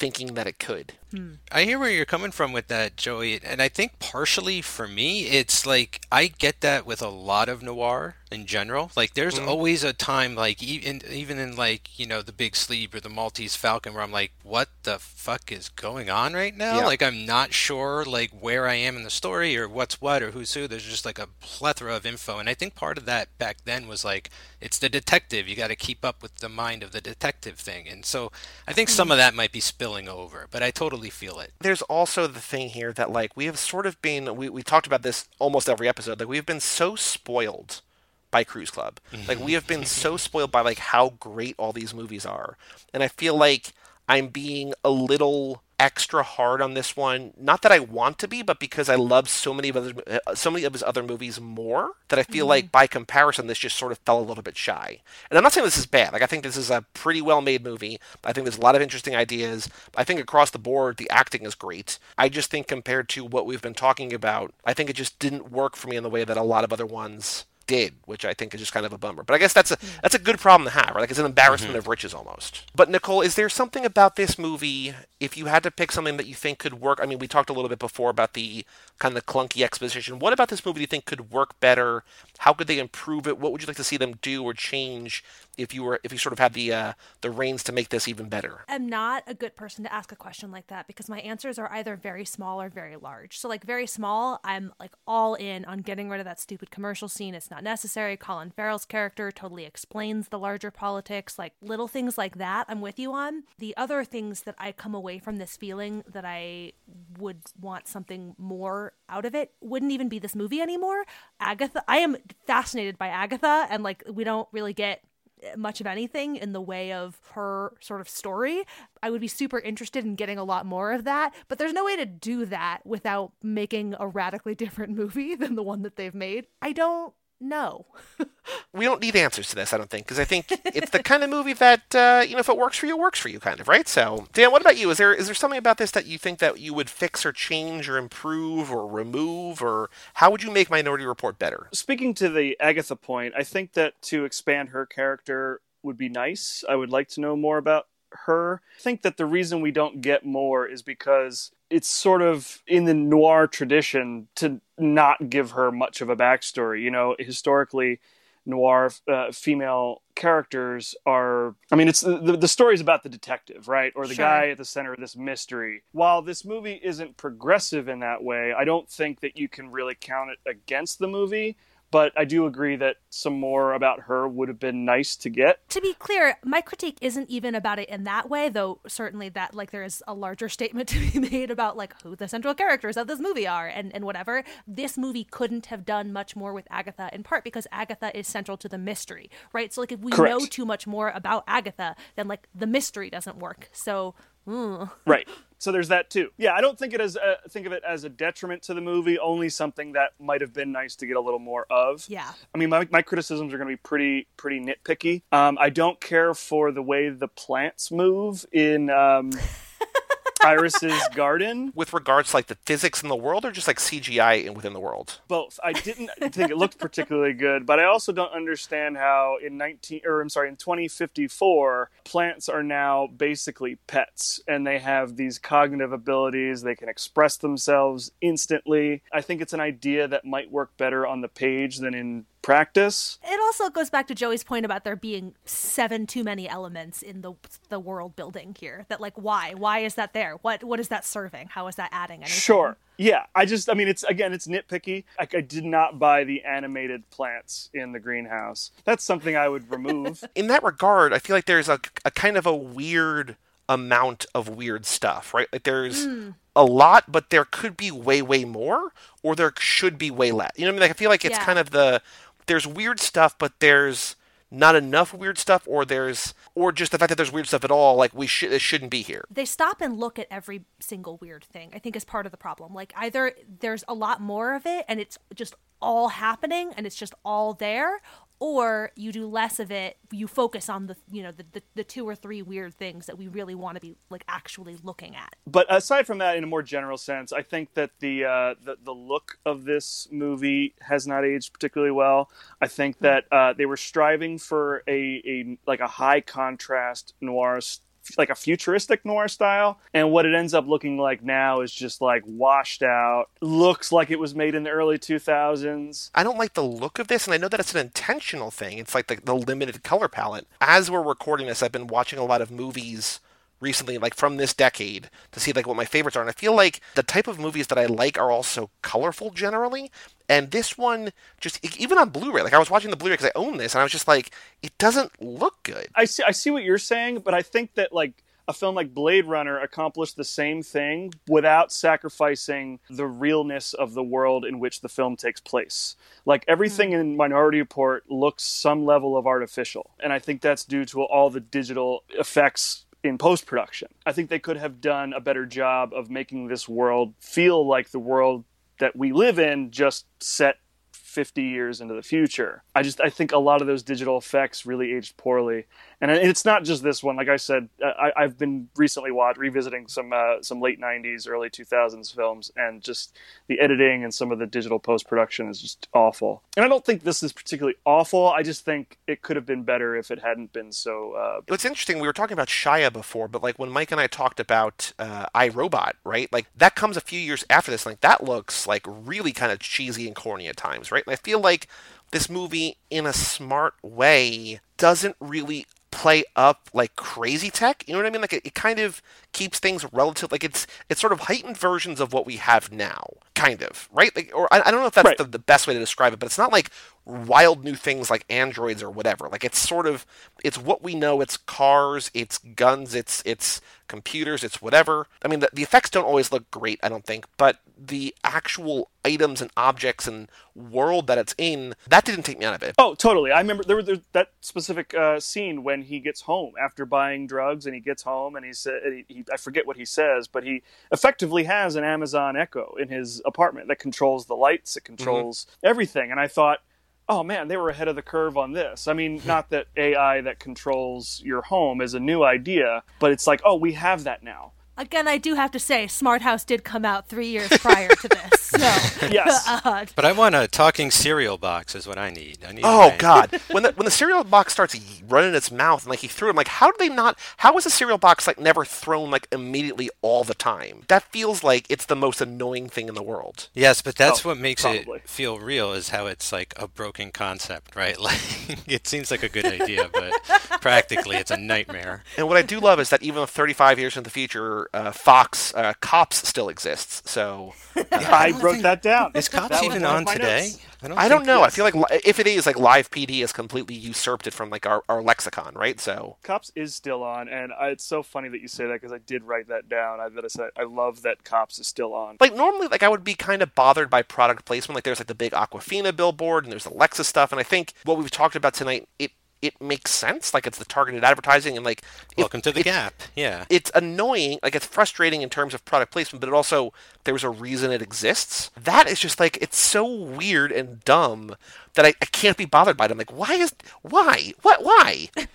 S1: thinking that it could hmm.
S2: I hear where you're coming from with that, Joey, and I think partially for me, it's like I get that with a lot of noir in general. Like, there's mm-hmm. always a time, like even even in like you know the Big Sleep or the Maltese Falcon, where I'm like, what the fuck is going on right now?
S1: Yeah.
S2: Like, I'm not sure like where I am in the story or what's what or who's who. There's just like a plethora of info, and I think part of that back then was like it's the detective. You got to keep up with the mind of the detective thing, and so I think some hmm. of that might be spilling over, but I totally feel it.
S1: there's also the thing here that like we have sort of been we, we talked about this almost every episode like we've been so spoiled by cruise club like we have been so spoiled by like how great all these movies are and i feel like i'm being a little extra hard on this one. Not that i want to be but because i love so many of other uh, so many of his other movies more that i feel like by comparison this just sort of fell a little bit shy. And i'm not saying this is bad. Like i think this is a pretty well made movie. I think there's a lot of interesting ideas. I think across the board the acting is great. I just think compared to what we've been talking about i think it just didn't work for me in the way that a lot of other ones did, which I think is just kind of a bummer. But I guess that's a hmm. that's a good problem to have, right? Like it's an embarrassment mm-hmm. of riches almost. But Nicole, is there something about this movie if you had to pick something that you think could work? I mean, we talked a little bit before about the kind of clunky exposition. What about this movie do you think could work better? How could they improve it? What would you like to see them do or change if you were if you sort of had the uh, the reins to make this even better?
S4: I'm not a good person to ask a question like that because my answers are either very small or very large. So like very small, I'm like all in on getting rid of that stupid commercial scene. It's not necessary. Colin Farrell's character totally explains the larger politics, like little things like that. I'm with you on. The other things that I come away from this feeling that I would want something more out of it wouldn't even be this movie anymore. Agatha, I am fascinated by Agatha and like we don't really get much of anything in the way of her sort of story. I would be super interested in getting a lot more of that, but there's no way to do that without making a radically different movie than the one that they've made. I don't know.
S1: we don't need answers to this, I don't think, because I think it's the kind of movie that uh, you know, if it works for you, it works for you, kind of, right? So, Dan, what about you? Is there is there something about this that you think that you would fix or change or improve or remove, or how would you make Minority Report better?
S3: Speaking to the Agatha point, I think that to expand her character would be nice. I would like to know more about her. I think that the reason we don't get more is because it's sort of in the noir tradition to not give her much of a backstory. You know, historically, noir uh, female characters are i mean it's the, the story is about the detective right or the sure. guy at the center of this mystery while this movie isn't progressive in that way i don't think that you can really count it against the movie but I do agree that some more about her would have been nice to get.
S4: To be clear, my critique isn't even about it in that way, though certainly that like there is a larger statement to be made about like who the central characters of this movie are and, and whatever. This movie couldn't have done much more with Agatha in part because Agatha is central to the mystery, right? So like if we Correct. know too much more about Agatha, then like the mystery doesn't work. So
S3: mm. Right so there's that too. Yeah, I don't think it as a, think of it as a detriment to the movie. Only something that might have been nice to get a little more of.
S4: Yeah.
S3: I mean, my, my criticisms are going to be pretty pretty nitpicky. Um, I don't care for the way the plants move in. Um, Iris's garden.
S1: With regards to like the physics in the world, or just like CGI within the world?
S3: Both. I didn't think it looked particularly good, but I also don't understand how in nineteen or I'm sorry, in 2054, plants are now basically pets, and they have these cognitive abilities. They can express themselves instantly. I think it's an idea that might work better on the page than in practice.
S4: It also goes back to Joey's point about there being seven too many elements in the the world building here. That like why? Why is that there? What what is that serving? How is that adding anything?
S3: Sure. Yeah, I just I mean it's again it's nitpicky. Like I did not buy the animated plants in the greenhouse. That's something I would remove.
S1: in that regard, I feel like there's a, a kind of a weird amount of weird stuff, right? Like there's mm. a lot, but there could be way, way more, or there should be way less. You know what I mean? Like I feel like it's yeah. kind of the there's weird stuff, but there's not enough weird stuff, or there's or just the fact that there's weird stuff at all. Like we should it shouldn't be here.
S4: They stop and look at every single weird thing. I think is part of the problem. Like either there's a lot more of it, and it's just all happening, and it's just all there, or you do less of it you focus on the you know the, the, the, two or three weird things that we really want to be like actually looking at
S3: but aside from that in a more general sense i think that the uh, the, the look of this movie has not aged particularly well i think hmm. that uh, they were striving for a, a like a high contrast noir like a futuristic noir style. And what it ends up looking like now is just like washed out. Looks like it was made in the early 2000s
S1: i don't like the look of this and i know that it's an intentional thing. It's like the, the limited color palette. As we're recording this i've been watching a lot of movies recently, like from this decade, to see like what my favorites are. And I feel like the type of movies that I like are also colorful generally. And this one, just even on Blu-ray, like I was watching the Blu-ray because I own this, and I was just like, it doesn't look good.
S3: I see, I see what you're saying, but I think that like a film like Blade Runner accomplished the same thing without sacrificing the realness of the world in which the film takes place. Like everything mm-hmm. in Minority Report looks some level of artificial, and I think that's due to all the digital effects in post production. I think they could have done a better job of making this world feel like the world that we live in, just set 50 years into the future. I just I think a lot of those digital effects really aged poorly and it's not just this one. Like I said, I, have been recently watched revisiting some uh, some late '90s, early 2000s films, and just the editing and some of the digital post production is just awful. And I don't think this is particularly awful. I just think it could have been better if it hadn't been so. Uh...
S1: It's interesting. We were talking about Shia before, but like when Mike and I talked about uh, iRobot, right? Like that comes a few years after this. Like that looks like really kind of cheesy and corny at times, right? And I feel like this movie, in a smart way, doesn't really play up like crazy tech. You know what I mean? Like it, it, kind of keeps things relative. Like it's it's sort of heightened versions of what we have now, kind of right. Like, or I, I don't know if that's right. the, the best way to describe it, but it's not like wild new things like androids or whatever. Like it's sort of it's what we know. It's cars, it's guns, it's it's computers, it's whatever. I mean, the, the effects don't always look great, I don't think, but the actual items and objects and world that it's in, that didn't take me out of it.
S3: Oh, totally. I remember there was that specific uh, scene when he gets home after buying drugs and he gets home and he said, he, he, I forget what he says, but he effectively has an Amazon Echo in his apartment that controls the lights, it controls mm-hmm. everything. And I thought, oh man, they were ahead of the curve on this. I mean, not that AI that controls your home is a new idea, but it's like, oh, we have that now.
S4: Again, I do have to say, Smart House did come out three years prior to this. So,
S3: Yes.
S4: uh,
S2: But I want a talking cereal box is what I need. I need
S1: Oh God! When the when the cereal box starts running its mouth and like he threw it, I'm like, how did they not? How is a cereal box like never thrown like immediately all the time? That feels like it's the most annoying thing in the world.
S2: Yes, but that's
S3: Oh,
S2: what makes
S3: probably.
S2: it feel real is how it's like a broken concept, right? Like it seems like a good idea, but practically it's a nightmare.
S1: And what I do love is that even 35 years in the future, uh, Fox uh, Cops still exists. So
S3: I wrote that down.
S2: Is Cops
S3: That
S2: even
S3: one of
S2: on
S3: my
S2: today?
S3: notes.
S1: I don't
S2: think-
S1: know. I feel like li- if it is, like Live PD has completely usurped it from like our, our lexicon, right? So
S3: Cops is still on, and I, it's so funny that you say that because I did write that down. I that I said I love that Cops is still on.
S1: like normally like I would be kind of bothered by product placement. Like there's like the big Aquafina billboard and there's the Lexus stuff, and I think what we've talked about tonight it it makes sense. Like it's the targeted advertising and like
S2: Welcome to the Gap. Yeah.
S1: It's annoying, like it's frustrating in terms of product placement, but it also there's a reason it exists. That is just like it's so weird and dumb that I, I can't be bothered by it. I'm like, why is why what why?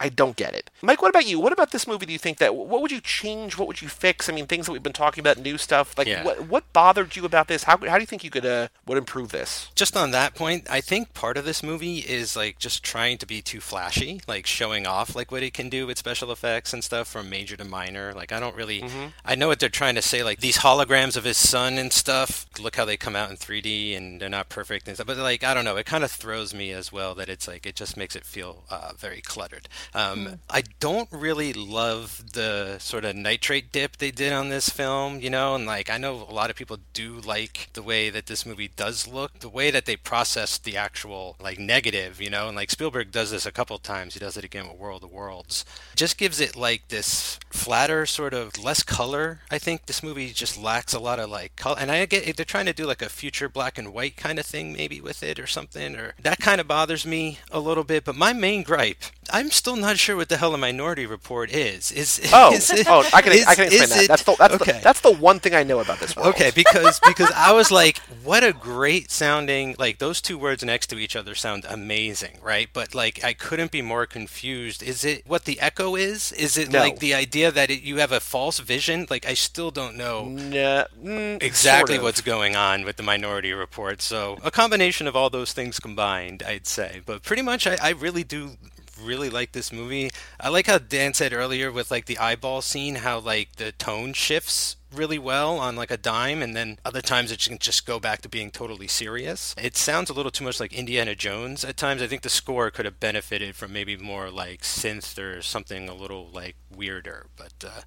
S1: I don't get it. Mike, what about you? What about this movie do you think that what would you change? What would you fix? I mean, things that we've been talking about, new stuff. Like,
S2: Yeah.
S1: what what bothered you about this? How how do you think you could uh would improve this?
S2: just on that point, I think part of this movie is like just trying to be too flashy, like showing off like what it can do with special effects and stuff from major to minor. Like I don't really I know what they're trying to say like these holograms of his son and stuff. Look how they come out in 3D and they're not perfect and stuff. But like I don't know, it kind of throws me as well that it's like it just makes it feel uh, very cluttered. Um, I don't really love the sort of nitrate dip they did on this film, you know, and like I know a lot of people do like the way that this movie does look, the way that they process the actual like negative, you know, and like Spielberg does this a couple times. He does it again with World of Worlds. Just gives it like this flatter sort of less color. I think this movie just lacks a lot of like color, and I get they're trying to do like a future black and white kind of thing maybe with it or something, or that kind of bothers me a little bit. But my main gripe, I'm still not sure what the hell a Minority Report is. Is
S1: Oh,
S2: is it-
S1: oh, I can
S2: is-
S1: I can explain that.
S2: it-
S1: That's the that's
S2: okay.
S1: the that's the one thing I know about this world.
S2: Okay, because because I was like, what a great sounding like those two words next to each other sound amazing, right? But like I couldn't be more confused. Is it what the echo is? Is it
S1: No.
S2: like the idea that it, you have a false vision? Like I still don't know
S1: Nah, mm,
S2: exactly
S1: sort of.
S2: what's going on with the Minority Report. So a combination of all those things combined, I'd say. But pretty much, I, I really do really like this movie. I like how Dan said earlier with like the eyeball scene, how like the tone shifts really well on like a dime and then other times it can just go back to being totally serious. It sounds a little too much like Indiana Jones at times. I think the score could have benefited from maybe more like synth or something a little like weirder, but uh,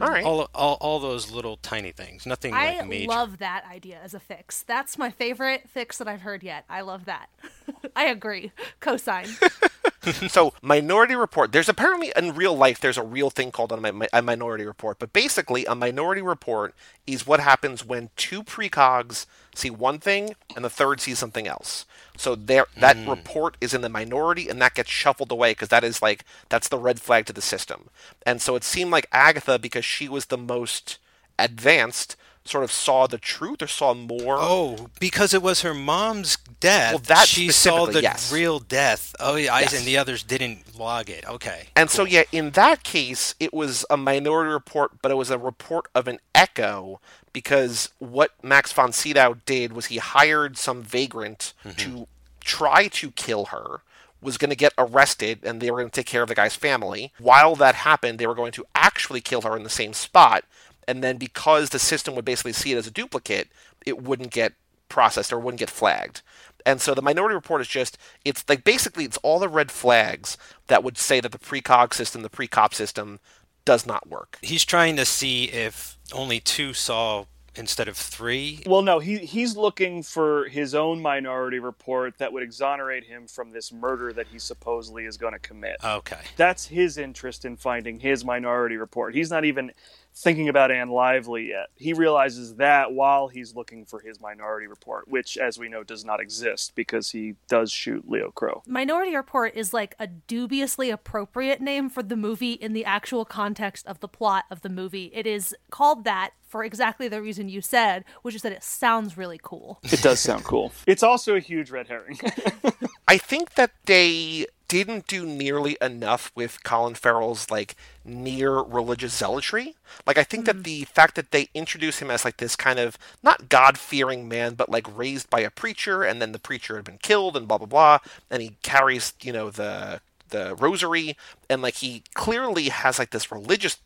S1: All right.
S2: all, all all those little tiny things, nothing
S4: I
S2: like major.
S4: love that idea as a fix. That's my favorite fix that I've heard yet. I love that. I agree. Cosign.
S1: So, Minority Report. There's apparently in real life there's a real thing called a, a Minority Report, but basically a Minority Report is what happens when two precogs see one thing and the third sees something else. So there, that hmm. report is in the minority, and that gets shuffled away because that is like that's the red flag to the system. And so it seemed like Agatha, because she was the most advanced, sort of saw the truth or saw more.
S2: Oh, because it was her mom's death.
S1: Well, that
S2: she saw the
S1: yes.
S2: real death. Oh, yeah, I-
S1: Yes.
S2: and the others didn't log it. Okay.
S1: And so, yeah, in that case, it was a minority report, but it was a report of an echo because what Max von Sydow did was he hired some vagrant mm-hmm. to try to kill her, was going to get arrested, and they were going to take care of the guy's family. While that happened, they were going to actually kill her in the same spot, and then because the system would basically see it as a duplicate, it wouldn't get processed or wouldn't get flagged. And so the minority report is just it's like basically it's all the red flags that would say that the precog system, the pre-cop system does not work.
S2: He's trying to see if only two saw instead of three.
S3: Well, no, he he's looking for his own minority report that would exonerate him from this murder that he supposedly is going to commit.
S2: Okay.
S3: That's his interest in finding his minority report. He's not even thinking about Anne Lively yet. He realizes that while he's looking for his minority report, which, as we know, does not exist because he does shoot Leo Crow.
S4: Minority Report is like a dubiously appropriate name for the movie in the actual context of the plot of the movie. It is called that for exactly the reason you said, which is that it sounds really cool.
S3: It does sound cool. It's also a huge red herring.
S1: I think that they didn't do nearly enough with Colin Farrell's like near religious zealotry. Like I think mm-hmm. that mm. the fact that they introduce him as like this kind of not God fearing man, but like raised by a preacher, and then the preacher had been killed, and blah blah blah, and he carries you know the the rosary, and like he clearly has like this religious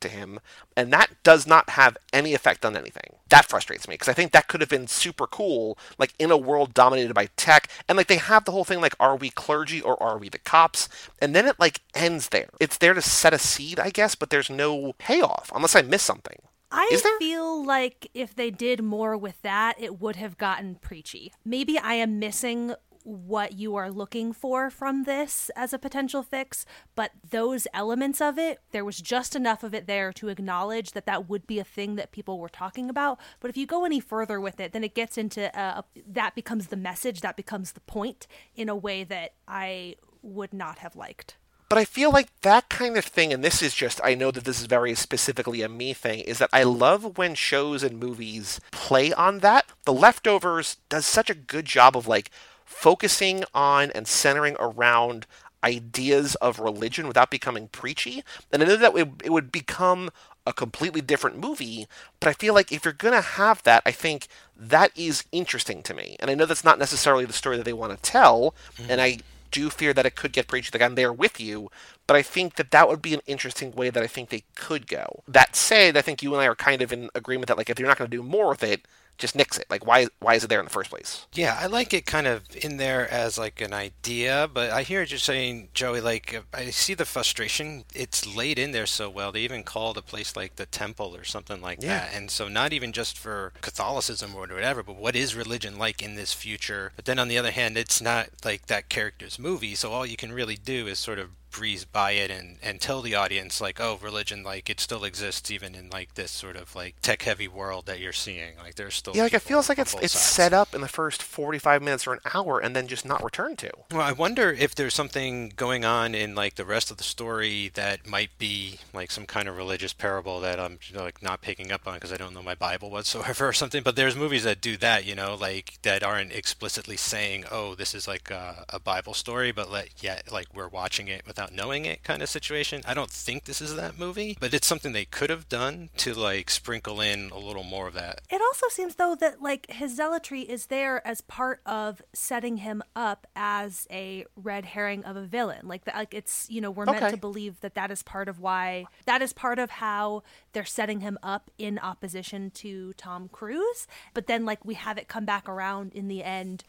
S1: to him, and that does not have any effect on anything. That frustrates me because I think that could have been super cool, like in a world dominated by tech, and like they have the whole thing like, are we clergy or are we the cops? And then it like ends there. It's there to set a seed, I guess, but there's no payoff unless I miss something.
S4: I feel like if they did more with that, it would have gotten preachy. Maybe I am missing what you are looking for from this as a potential fix, but those elements of it, there was just enough of it there to acknowledge that that would be a thing that people were talking about. But if you go any further with it, then it gets into uh, that becomes the message, that becomes the point in a way that I would not have liked.
S1: But I feel like that kind of thing, and this is just, I know that this is very specifically a me thing, is that I love when shows and movies play on that. The Leftovers does such a good job of like focusing on and centering around ideas of religion without becoming preachy. And I know that it would become a completely different movie, but I feel like if you're going to have that, I think that is interesting to me. And I know that's not necessarily the story that they want to tell, mm-hmm. and I do fear that it could get preachy. Like I'm there with you, but I think that that would be an interesting way that I think they could go. That said, I think you and I are kind of in agreement that like if you're not going to do more with it, just nix it. Like, why why is it there in the first place?
S2: Yeah, I like it kind of in there as like an idea, but I hear you saying, Joey. Like, I see the frustration. It's laid in there so well. They even called a place like the Temple or something like yeah. that. And so, not even just for Catholicism or whatever, but what is religion like in this future? But then on the other hand, it's not like that character's movie. So all you can really do is sort of breeze by it and and tell the audience like oh religion like it still exists even in like this sort of like tech heavy world that you're seeing like there's still
S1: yeah like it feels like it's it's sides. set up in the first 45 minutes or an hour and then just not returned to
S2: well i wonder if there's something going on in like the rest of the story that might be like some kind of religious parable that i'm like not picking up on because i don't know my bible whatsoever or something but there's movies that do that you know like that aren't explicitly saying oh this is like a, a bible story but let yeah like we're watching it without without knowing it kind of situation. I don't think this is that movie, but it's something they could have done to like sprinkle in a little more of that.
S4: It also seems though that like his zealotry is there as part of setting him up as a red herring of a villain. Like that like it's, you know, we're okay. meant to believe that that is part of why that is part of how they're setting him up in opposition to Tom Cruise, but then like we have it come back around in the end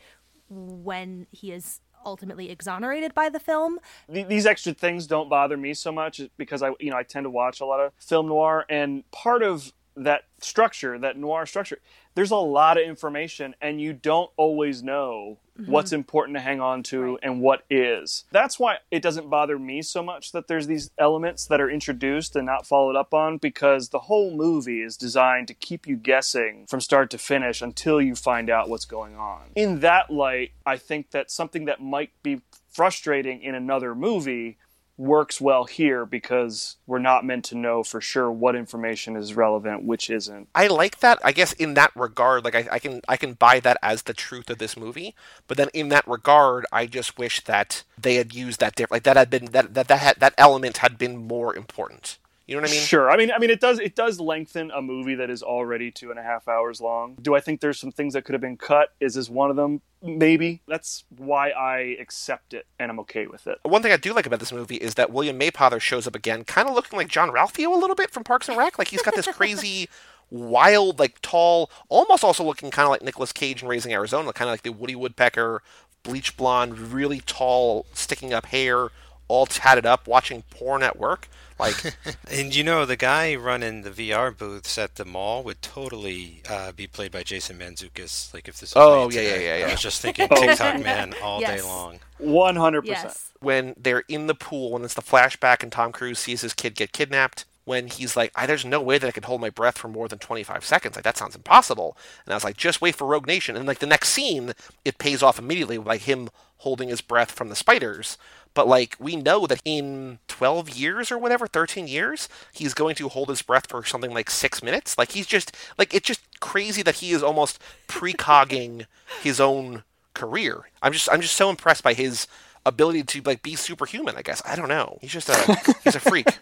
S4: when he is ultimately exonerated by the film.
S3: These extra things don't bother me so much because I, you know, I tend to watch a lot of film noir, and part of that structure, that noir structure, there's a lot of information, and you don't always know mm-hmm. what's important to hang on to right. and what is. That's why it doesn't bother me so much that there's these elements that are introduced and not followed up on because the whole movie is designed to keep you guessing from start to finish until you find out what's going on. In that light, I think that something that might be frustrating in another movie works well here because we're not meant to know for sure what information is relevant, which isn't.
S1: I like that. I guess in that regard, like I, I, can I can buy that as the truth of this movie. But then in that regard, I just wish that they had used that different. Like that had been that that that had, that element had been more important. You know what I mean?
S3: Sure. I mean, I mean, it does it does lengthen a movie that is already two and a half hours long. Do I think there's some things that could have been cut? Is this one of them? Maybe. That's why I accept it and I'm okay with it.
S1: One thing I do like about this movie is that William Mapother shows up again, kind of looking like Jean-Ralphio a little bit from Parks and Rec. Like he's got this crazy. wild, like tall, almost also looking kind of like Nicolas Cage in Raising Arizona, kind of like the Woody Woodpecker, bleach blonde, really tall, sticking up hair, all tatted up, watching porn at work. Like,
S2: and you know, the guy running the VR booths at the mall would totally uh, be played by Jason Mantzoukas. Like, if this.
S1: oh yeah, yeah, yeah, yeah.
S2: I was just thinking TikTok man all yes. day long.
S3: One hundred percent.
S1: When they're in the pool, when it's the flashback, and Tom Cruise sees his kid get kidnapped, when he's like, "There's no way that I could hold my breath for more than 25 seconds. Like that sounds impossible." And I was like, "Just wait for Rogue Nation." And like the next scene, it pays off immediately by him holding his breath from the spiders. But like we know that in 12 years or whatever, 13 years, he's going to hold his breath for something like 6 minutes. Like he's just like it's just crazy that he is almost precogging his own career. I'm just I'm just so impressed by his ability to like be superhuman. I guess I don't know. He's just a he's a freak.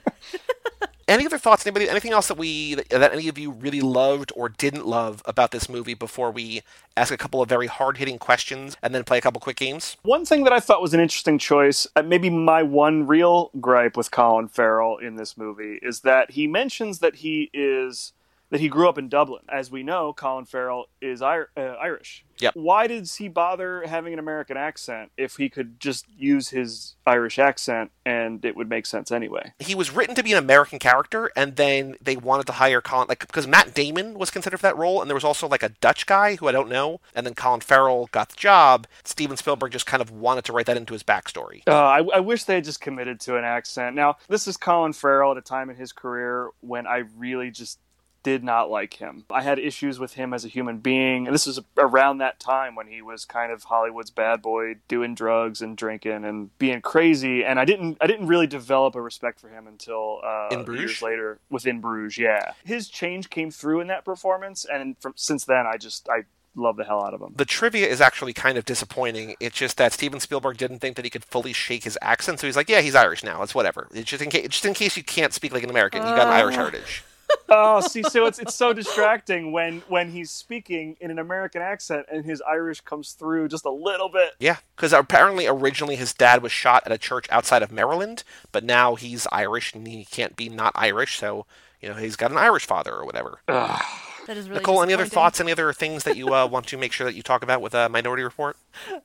S1: Any other thoughts? Anybody? Anything else that we that, any of you really loved or didn't love about this movie before we ask a couple of very hard hitting questions and then play a couple quick games?
S3: One thing that I thought was an interesting choice, uh, maybe my one real gripe with Colin Farrell in this movie, is that he mentions that he is that he grew up in Dublin. As we know, Colin Farrell is uh, Irish.
S1: Yep.
S3: Why did he bother having an American accent if he could just use his Irish accent and it would make sense anyway?
S1: He was written to be an American character, and then they wanted to hire Colin, like because Matt Damon was considered for that role, and there was also like a Dutch guy who I don't know, and then Colin Farrell got the job. Steven Spielberg just kind of wanted to write that into his backstory.
S3: Uh, I, I wish they had just committed to an accent. Now, this is Colin Farrell at a time in his career when I really just did not like him. I had issues with him as a human being. And this was around that time when he was kind of Hollywood's bad boy, doing drugs and drinking and being crazy. And I didn't, I didn't really develop a respect for him until uh, years later within Bruges. Yeah, his change came through in that performance, and from since then, I just, I love the hell out of him.
S1: The trivia is actually kind of disappointing. It's just that Steven Spielberg didn't think that he could fully shake his accent, so he's like, "Yeah, he's Irish now. It's whatever. It's just in case, just in case you can't speak like an American, you got an Irish heritage."
S3: Oh, see, so it's it's so distracting when when he's speaking in an American accent and his Irish comes through just a little bit.
S1: Yeah, because apparently originally his dad was shot at a church outside of Maryland, but now he's Irish and he can't be not Irish, so you know he's got an Irish father or whatever.
S3: Ugh.
S4: That is really
S1: Nicole, any other thoughts? Any other things that you uh, want to make sure that you talk about with a uh, Minority Report?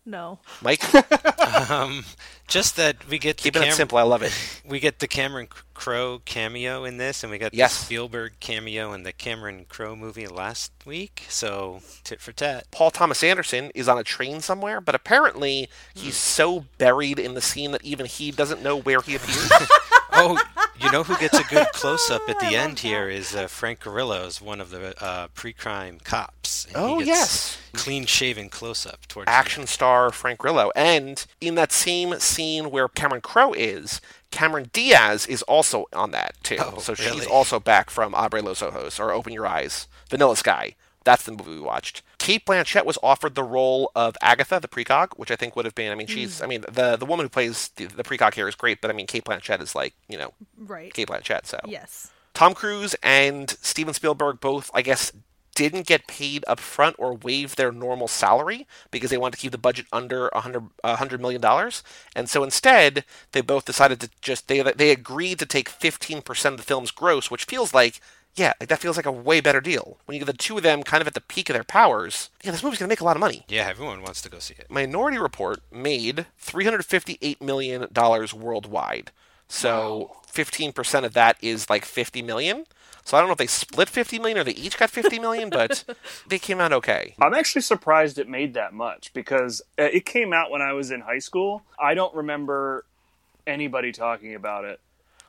S4: No.
S1: Mike,
S2: um, just that we get
S1: keeping
S2: Cam-
S1: it simple. I love it.
S2: We get the Cameron Crowe cameo in this, and we got
S1: yes.
S2: the Spielberg cameo in the Cameron Crowe movie last week. So tit for tat.
S1: Paul Thomas Anderson is on a train somewhere, but apparently he's hmm. so buried in the scene that even he doesn't know where he appears.
S2: oh, you know who gets a good close up at the end here is uh, Frank is one of the uh, pre-crime cops.
S1: oh yes,
S2: clean shaven close up towards
S1: action star Frank Grillo, and in that same scene where Cameron Crowe is. Cameron Diaz is also on that too,
S2: oh,
S1: so
S2: really?
S1: she's also back from Abre los Ojos or Open Your Eyes, Vanilla Sky. That's the movie we watched. Cate Blanchett was offered the role of Agatha, the precog, which I think would have been. I mean, she's. Mm. I mean, the the woman who plays the, the precog here is great, but I mean, Cate Blanchett is like, you know,
S4: right.
S1: Cate Blanchett. So
S4: yes.
S1: Tom Cruise and Steven Spielberg both, I guess, didn't get paid up front or waive their normal salary because they wanted to keep the budget under a $100 million. And so instead, they both decided to just they they agreed to take fifteen percent of the film's gross, which feels like yeah, like that feels like a way better deal. When you get the two of them kind of at the peak of their powers, yeah, this movie's gonna make a lot of money.
S2: Yeah, everyone wants to go see it.
S1: Minority Report made three hundred fifty-eight million dollars worldwide. So fifteen wow. percent of that is like fifty million. So I don't know if they split 50 million or they each got 50 million, but they came out okay.
S3: I'm actually surprised it made that much because uh, it came out when I was in high school. I don't remember anybody talking about it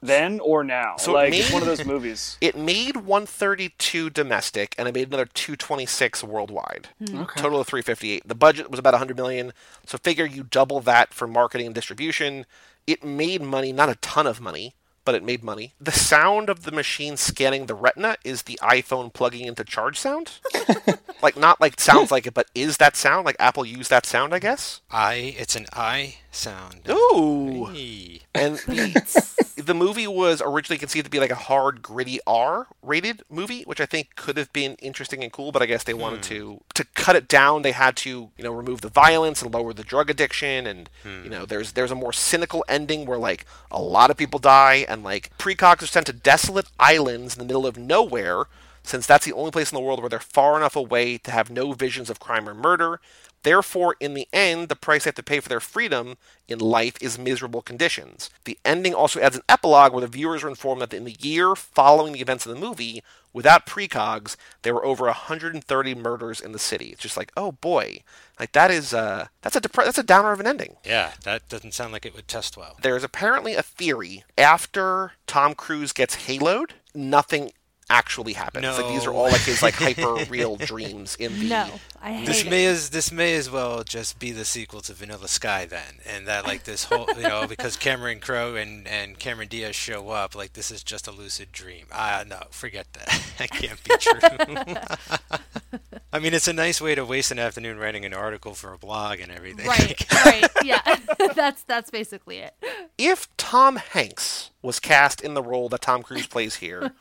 S3: then or now. So like made, it's one of those movies.
S1: It made 132 domestic and it made another 226 worldwide.
S3: Hmm. Okay.
S1: Total of 358. The budget was about 100 million. So figure you double that for marketing and distribution. It made money, not a ton of money, but it made money. The sound of the machine scanning the retina is the iPhone plugging into charge sound. like not like sounds like it, but is that sound like Apple used that sound? I guess.
S2: I. It's an I sound.
S1: Ooh. Hey. And the, the movie was originally conceived to be like a hard, gritty R rated movie, which I think could have been interesting and cool, but I guess they wanted hmm. to to cut it down. They had to you know remove the violence and lower the drug addiction, and hmm. you know there's there's a more cynical ending where like a lot of people die and like precogs are sent to desolate islands in the middle of nowhere since that's the only place in the world where they're far enough away to have no visions of crime or murder. Therefore, in the end, the price they have to pay for their freedom in life is miserable conditions. The ending also adds an epilogue where the viewers are informed that in the year following the events of the movie, without precogs, there were over 130 murders in the city. It's just like, oh boy, like that is uh, that's a that's a downer of an ending.
S2: Yeah, that doesn't sound like it would test well.
S1: There's apparently a theory after Tom Cruise gets haloed, nothing actually happens. No. Like these are all like his like hyper real dreams in the.
S4: No, I hate
S2: this
S4: it.
S2: may as this may as well just be the sequel to Vanilla Sky then, and that like this whole you know because Cameron Crowe and and Cameron Diaz show up like this is just a lucid dream. Ah uh, no, forget that. that can't be true. I mean, it's a nice way to waste an afternoon writing an article for a blog and everything.
S4: Right, right, yeah. that's that's basically it.
S1: If Tom Hanks was cast in the role that Tom Cruise plays here,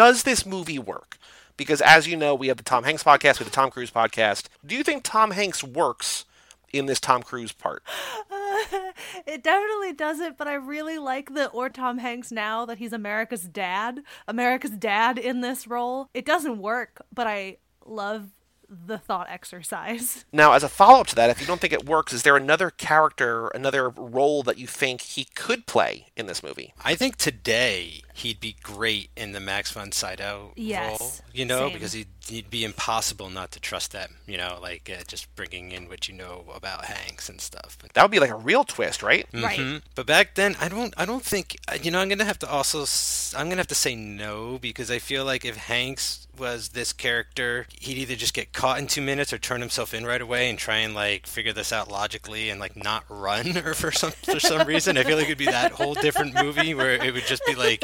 S1: does this movie work? Because as you know, we have the Tom Hanks podcast, we have the Tom Cruise podcast. Do you think Tom Hanks works in this Tom Cruise part?
S4: it definitely doesn't, but I really like the or Tom Hanks now that he's America's dad. America's dad in this role. It doesn't work, but I love the thought exercise.
S1: Now, as a follow up to that, if you don't think it works, is there another character, another role that you think he could play in this movie?
S2: I think today he'd be great in the Max von Sydow
S4: yes,
S2: role, you know,
S4: same.
S2: because he'd, he'd be impossible not to trust them, you know, like uh, just bringing in what you know about Hanks and stuff. But,
S1: That would be like a real twist, right?
S4: Right.
S2: Mhm. But back then, I don't, I don't think, uh, you know, I'm gonna have to also, s- I'm gonna have to say no because I feel like if Hanks was this character, he'd either just get caught in two minutes or turn himself in right away and try and like figure this out logically and like not run or for some for some reason. I feel like it'd be that whole different movie where it would just be like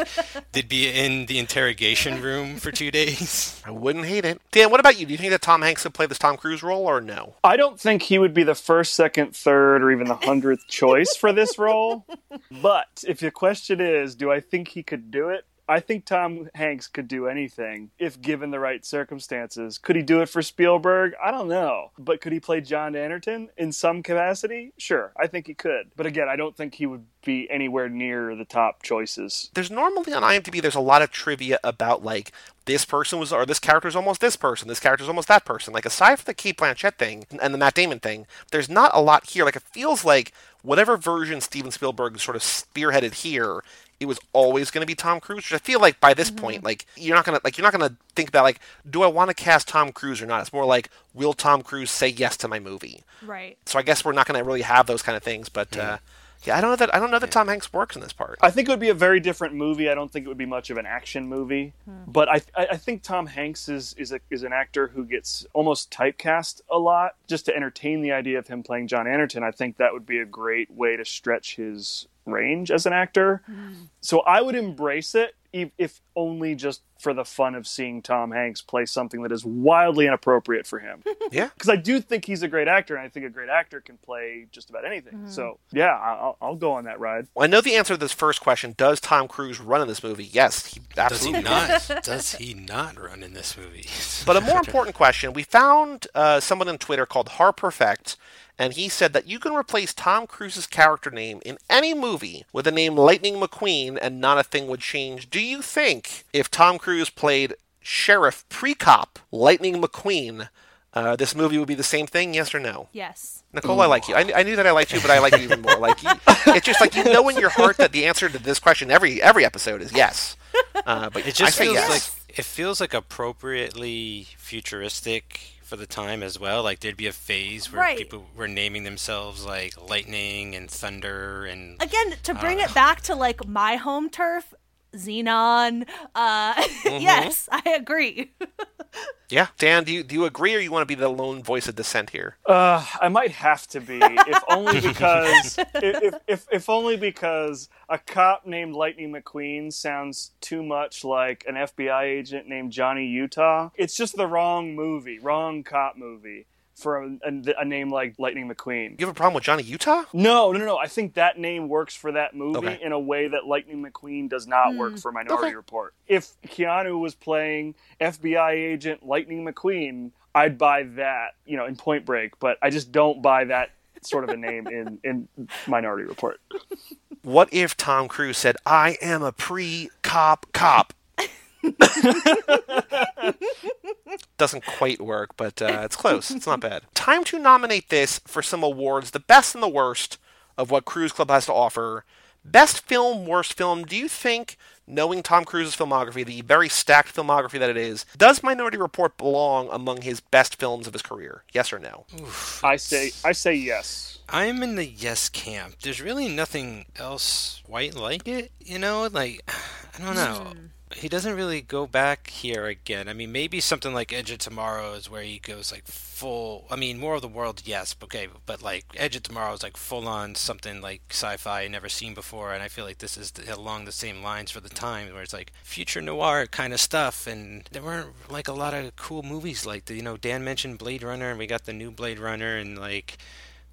S2: they'd be in the interrogation room for two days.
S1: I wouldn't hate it. Dan, what about you? Do you think that Tom Hanks would play this Tom Cruise role or no?
S3: I don't think he would be the first, second, third, or even the hundredth choice for this role. But if the question is, do I think he could do it? I think Tom Hanks could do anything if given the right circumstances. Could he do it for Spielberg? I don't know. But could he play John Anderton in some capacity? Sure, I think he could. But again, I don't think he would be anywhere near the top choices.
S1: There's normally on IMDb, there's a lot of trivia about like this person was, or this character is almost this person, this character is almost that person. Like aside from the Cate Blanchett thing and the Matt Damon thing, there's not a lot here. Like it feels like whatever version Steven Spielberg sort of spearheaded here, it was always going to be Tom Cruise. Which I feel like by this point, like you're not gonna like you're not gonna think about like, do I want to cast Tom Cruise or not? It's more like, will Tom Cruise say yes to my movie?
S4: Right.
S1: So I guess we're not going to really have those kind of things. But uh, yeah, I don't know that I don't know that Tom Hanks works in this part.
S3: I think it would be a very different movie. I don't think it would be much of an action movie. Hmm. But I, I I think Tom Hanks is is a, is an actor who gets almost typecast a lot just to entertain the idea of him playing John Anderton. I think that would be a great way to stretch his range as an actor. Hmm. So I would embrace it if, if only just for the fun of seeing Tom Hanks play something that is wildly inappropriate for him.
S1: Yeah.
S3: Because I do think he's a great actor, and I think a great actor can play just about anything. So yeah, I- I'll, I'll go on that ride.
S1: Well, I know the answer to this first question. Does Tom Cruise run in this movie? Yes, he
S2: Does
S1: absolutely
S2: he not? Does he not run in this movie?
S1: But a more important question: We found uh, someone on Twitter called Harperfect, and he said that you can replace Tom Cruise's character name in any movie with the name Lightning McQueen, and not a thing would change. Do you think if Tom Cruise played Sheriff Pre-Cop Lightning McQueen, uh, this movie would be the same thing? Yes or no?
S4: Yes.
S1: Nicole, I like you. I, I knew that I liked you, but I like you even more. Like, you, it's just like you know in your heart that the answer to this question every every episode is yes. Uh, but
S2: It just
S1: I say
S2: feels
S1: yes.
S2: like it feels like appropriately futuristic for the time as well. Like there'd be a phase where
S4: Right.
S2: people were naming themselves like lightning and thunder and
S4: Again, to bring it back to like my home turf, Zenon. Uh, yes, I agree.
S1: Yeah, Dan, do you do you agree, or you want to be the lone voice of dissent here?
S3: Uh, I might have to be, if only because if, if if only because a cop named Lightning McQueen sounds too much like an FBI agent named Johnny Utah. It's just the wrong movie, wrong cop movie for a, a, a name like Lightning McQueen.
S1: You have a problem with Johnny Utah?
S3: No, no, no. I think that name works for that movie
S1: Okay.
S3: in a way that Lightning McQueen does not work hmm. for Minority
S1: Okay.
S3: Report. If Keanu was playing FBI agent Lightning McQueen, I'd buy that, you know, in Point Break, but I just don't buy that sort of a name in, in Minority Report.
S1: What if Tom Cruise said, "I am a pre-cop cop"? Doesn't quite work, but uh, it's close. It's not bad. Time to nominate this for some awards, the best and the worst of what Cruise Club has to offer. Best film, worst film. Do you think, knowing Tom Cruise's filmography, the very stacked filmography that it is, does Minority Report belong among his best films of his career? Yes or no?
S3: I say I say yes.
S2: I'm in the yes camp. There's really nothing else quite like it, you know? Like I don't know.
S4: Hmm.
S2: He doesn't really go back here again. I mean, maybe something like Edge of Tomorrow is where he goes like full. I mean, War of the World, yes, okay, but like Edge of Tomorrow is like full on something like sci-fi never seen before, and I feel like this is along the same lines for the time where it's like future noir kind of stuff, and there weren't like a lot of cool movies like the, You know, Dan mentioned Blade Runner, and we got the new Blade Runner, and like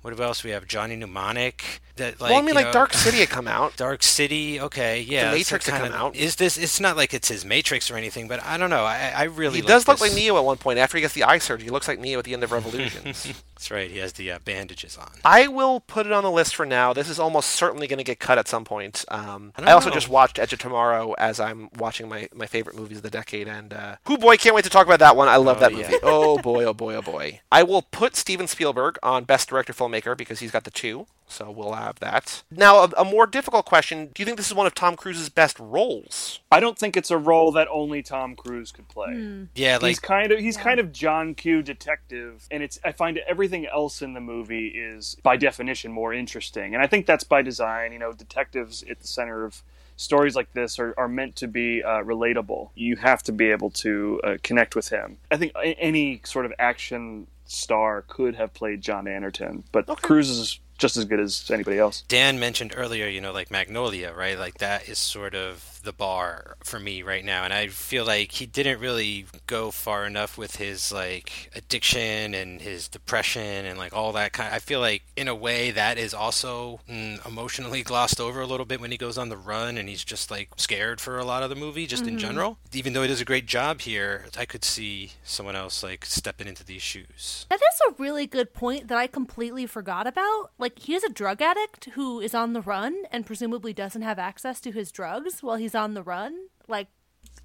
S2: what else we have? Johnny Mnemonic. That like,
S1: well, I mean, like
S2: know,
S1: Dark City had come out.
S2: Dark City, okay, yeah.
S1: The Matrix had come out.
S2: Is this? It's not like it's his Matrix or anything, but I don't know. I, I really
S1: He does look
S2: this.
S1: like Neo at one point. After he gets the eye surgery, he looks like Neo at the end of Revolutions.
S2: That's right. He has the uh, bandages on.
S1: I will put it on the list for now. This is almost certainly going to get cut at some point. Um,
S2: I
S1: I, also
S2: know.
S1: just watched Edge of Tomorrow as I'm watching my, my favorite movies of the decade, and uh, who boy, can't wait to talk about that one. I love
S2: Oh,
S1: that
S2: yeah.
S1: movie. oh boy, oh boy, oh boy. I will put Steven Spielberg on Best Director Filmmaker because he's got the two, so we'll have that. Now, a, a more difficult question: Do you think this is one of Tom Cruise's best roles?
S3: I don't think it's a role that only Tom Cruise could play.
S2: Yeah,
S3: he's kind of he's kind of John Q detective, and it's I find everything else in the movie is by definition more interesting, and I think that's by design. You know, detectives at the center of stories like this are, are meant to be uh, relatable. You have to be able to uh, connect with him. I think any sort of action star could have played John Anderton, but Cruise is just as good as anybody else.
S2: Dan mentioned earlier, you know, like Magnolia, right? Like that is sort of the bar for me right now, and I feel like he didn't really go far enough with his like addiction and his depression and like all that kind. I feel like in a way that is also mm, emotionally glossed over a little bit when he goes on the run and he's just like scared for a lot of the movie, just in general. Even though he does a great job here, I could see someone else like stepping into these shoes.
S4: That is a really good point that I completely forgot about. Like, he is a drug addict who is on the run and presumably doesn't have access to his drugs while he's on the run. Like,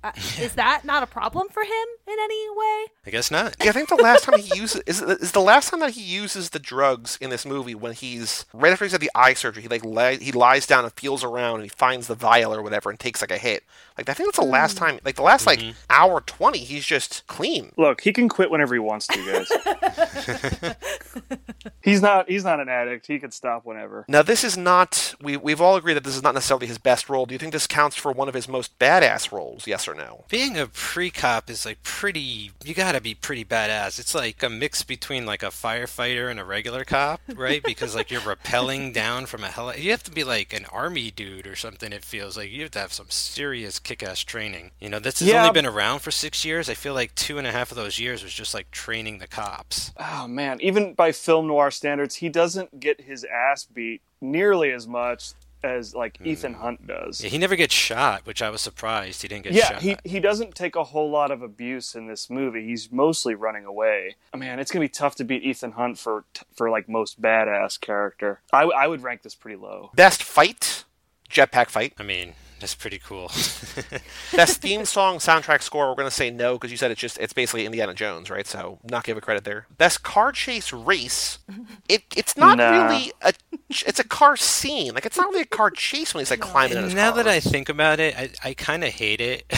S4: uh, is that not a problem for him in any way?
S2: I guess not.
S1: Yeah, I think the last time he uses is is the last time that he uses the drugs in this movie when he's right after he's had the eye surgery. He like li- he lies down and feels around and he finds the vial or whatever and takes like a hit. Like I think that's the last time. Like the last like hour twenty, he's just clean.
S3: Look, he can quit whenever he wants to, guys. he's not he's not an addict. He can stop whenever.
S1: Now this is not. We we've all agreed that this is not necessarily his best role. Do you think this counts for one of his most badass roles? Yes or no?
S2: being a pre-cop is like pretty you gotta be pretty badass. It's like a mix between like a firefighter and a regular cop right? Because like you're rappelling down from a heli you have to be like an army dude or something it feels like. You have to have some serious kick-ass training. You know this has
S3: Yeah.
S2: only been around for six years. I feel like two and a half of those years was just like training the cops.
S3: Oh man, even by film noir standards, he doesn't get his ass beat nearly as much as like hmm. Ethan Hunt does.
S2: yeah, he never gets shot which i was surprised he didn't get
S3: Yeah,
S2: shot
S3: he he doesn't take a whole lot of abuse in this movie. He's mostly running away. Oh, man, it's gonna be tough to beat Ethan Hunt for for like most badass character. I, I would rank this pretty low.
S1: Best fight, jetpack fight.
S2: i mean that's pretty cool
S1: Best theme song, soundtrack score. We're gonna say no because you said it's just it's basically Indiana Jones, right? So not give a credit there. Best car chase race. It it's not
S3: Nah.
S1: really a it's a car scene. Like it's not really a car chase when he's like climbing in his
S2: now
S1: car.
S2: that I think about it, I, I kind of hate it.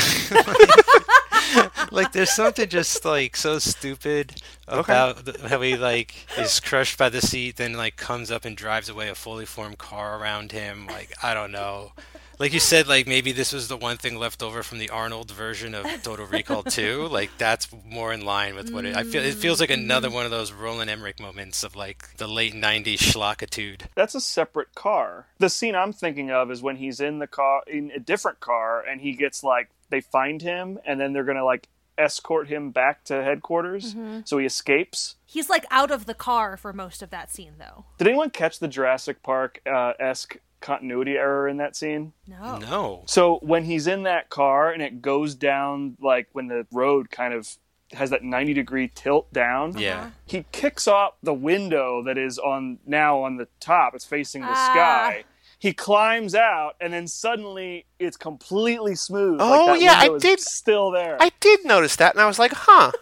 S2: like, there's something just like so stupid about the, how he like is crushed by the seat, then like comes up and drives away a fully formed car around him. Like, I don't know. Like you said, like maybe this was the one thing left over from the Arnold version of Total Recall 2. Like that's more in line with what it. I feel it feels like another one of those Roland Emmerich moments of like the late '90s schlockitude.
S3: That's a separate car. The scene I'm thinking of is when he's in the car in a different car and he gets like they find him and then they're gonna like escort him back to headquarters so he escapes.
S4: He's like out of the car for most of that scene, though.
S3: Did anyone catch the Jurassic Park uh, esque continuity error in that scene?
S4: No.
S2: No.
S3: So when he's in that car and it goes down, like when the road kind of has that 90 degree tilt down,
S2: Yeah.
S3: he kicks off the window that is on now on the top. It's facing the
S4: Ah.
S3: sky. He climbs out, and then suddenly it's completely smooth.
S1: Oh,
S3: like that
S1: yeah, I
S3: is
S1: did-
S3: Still there.
S1: I did notice that, and I was like, huh.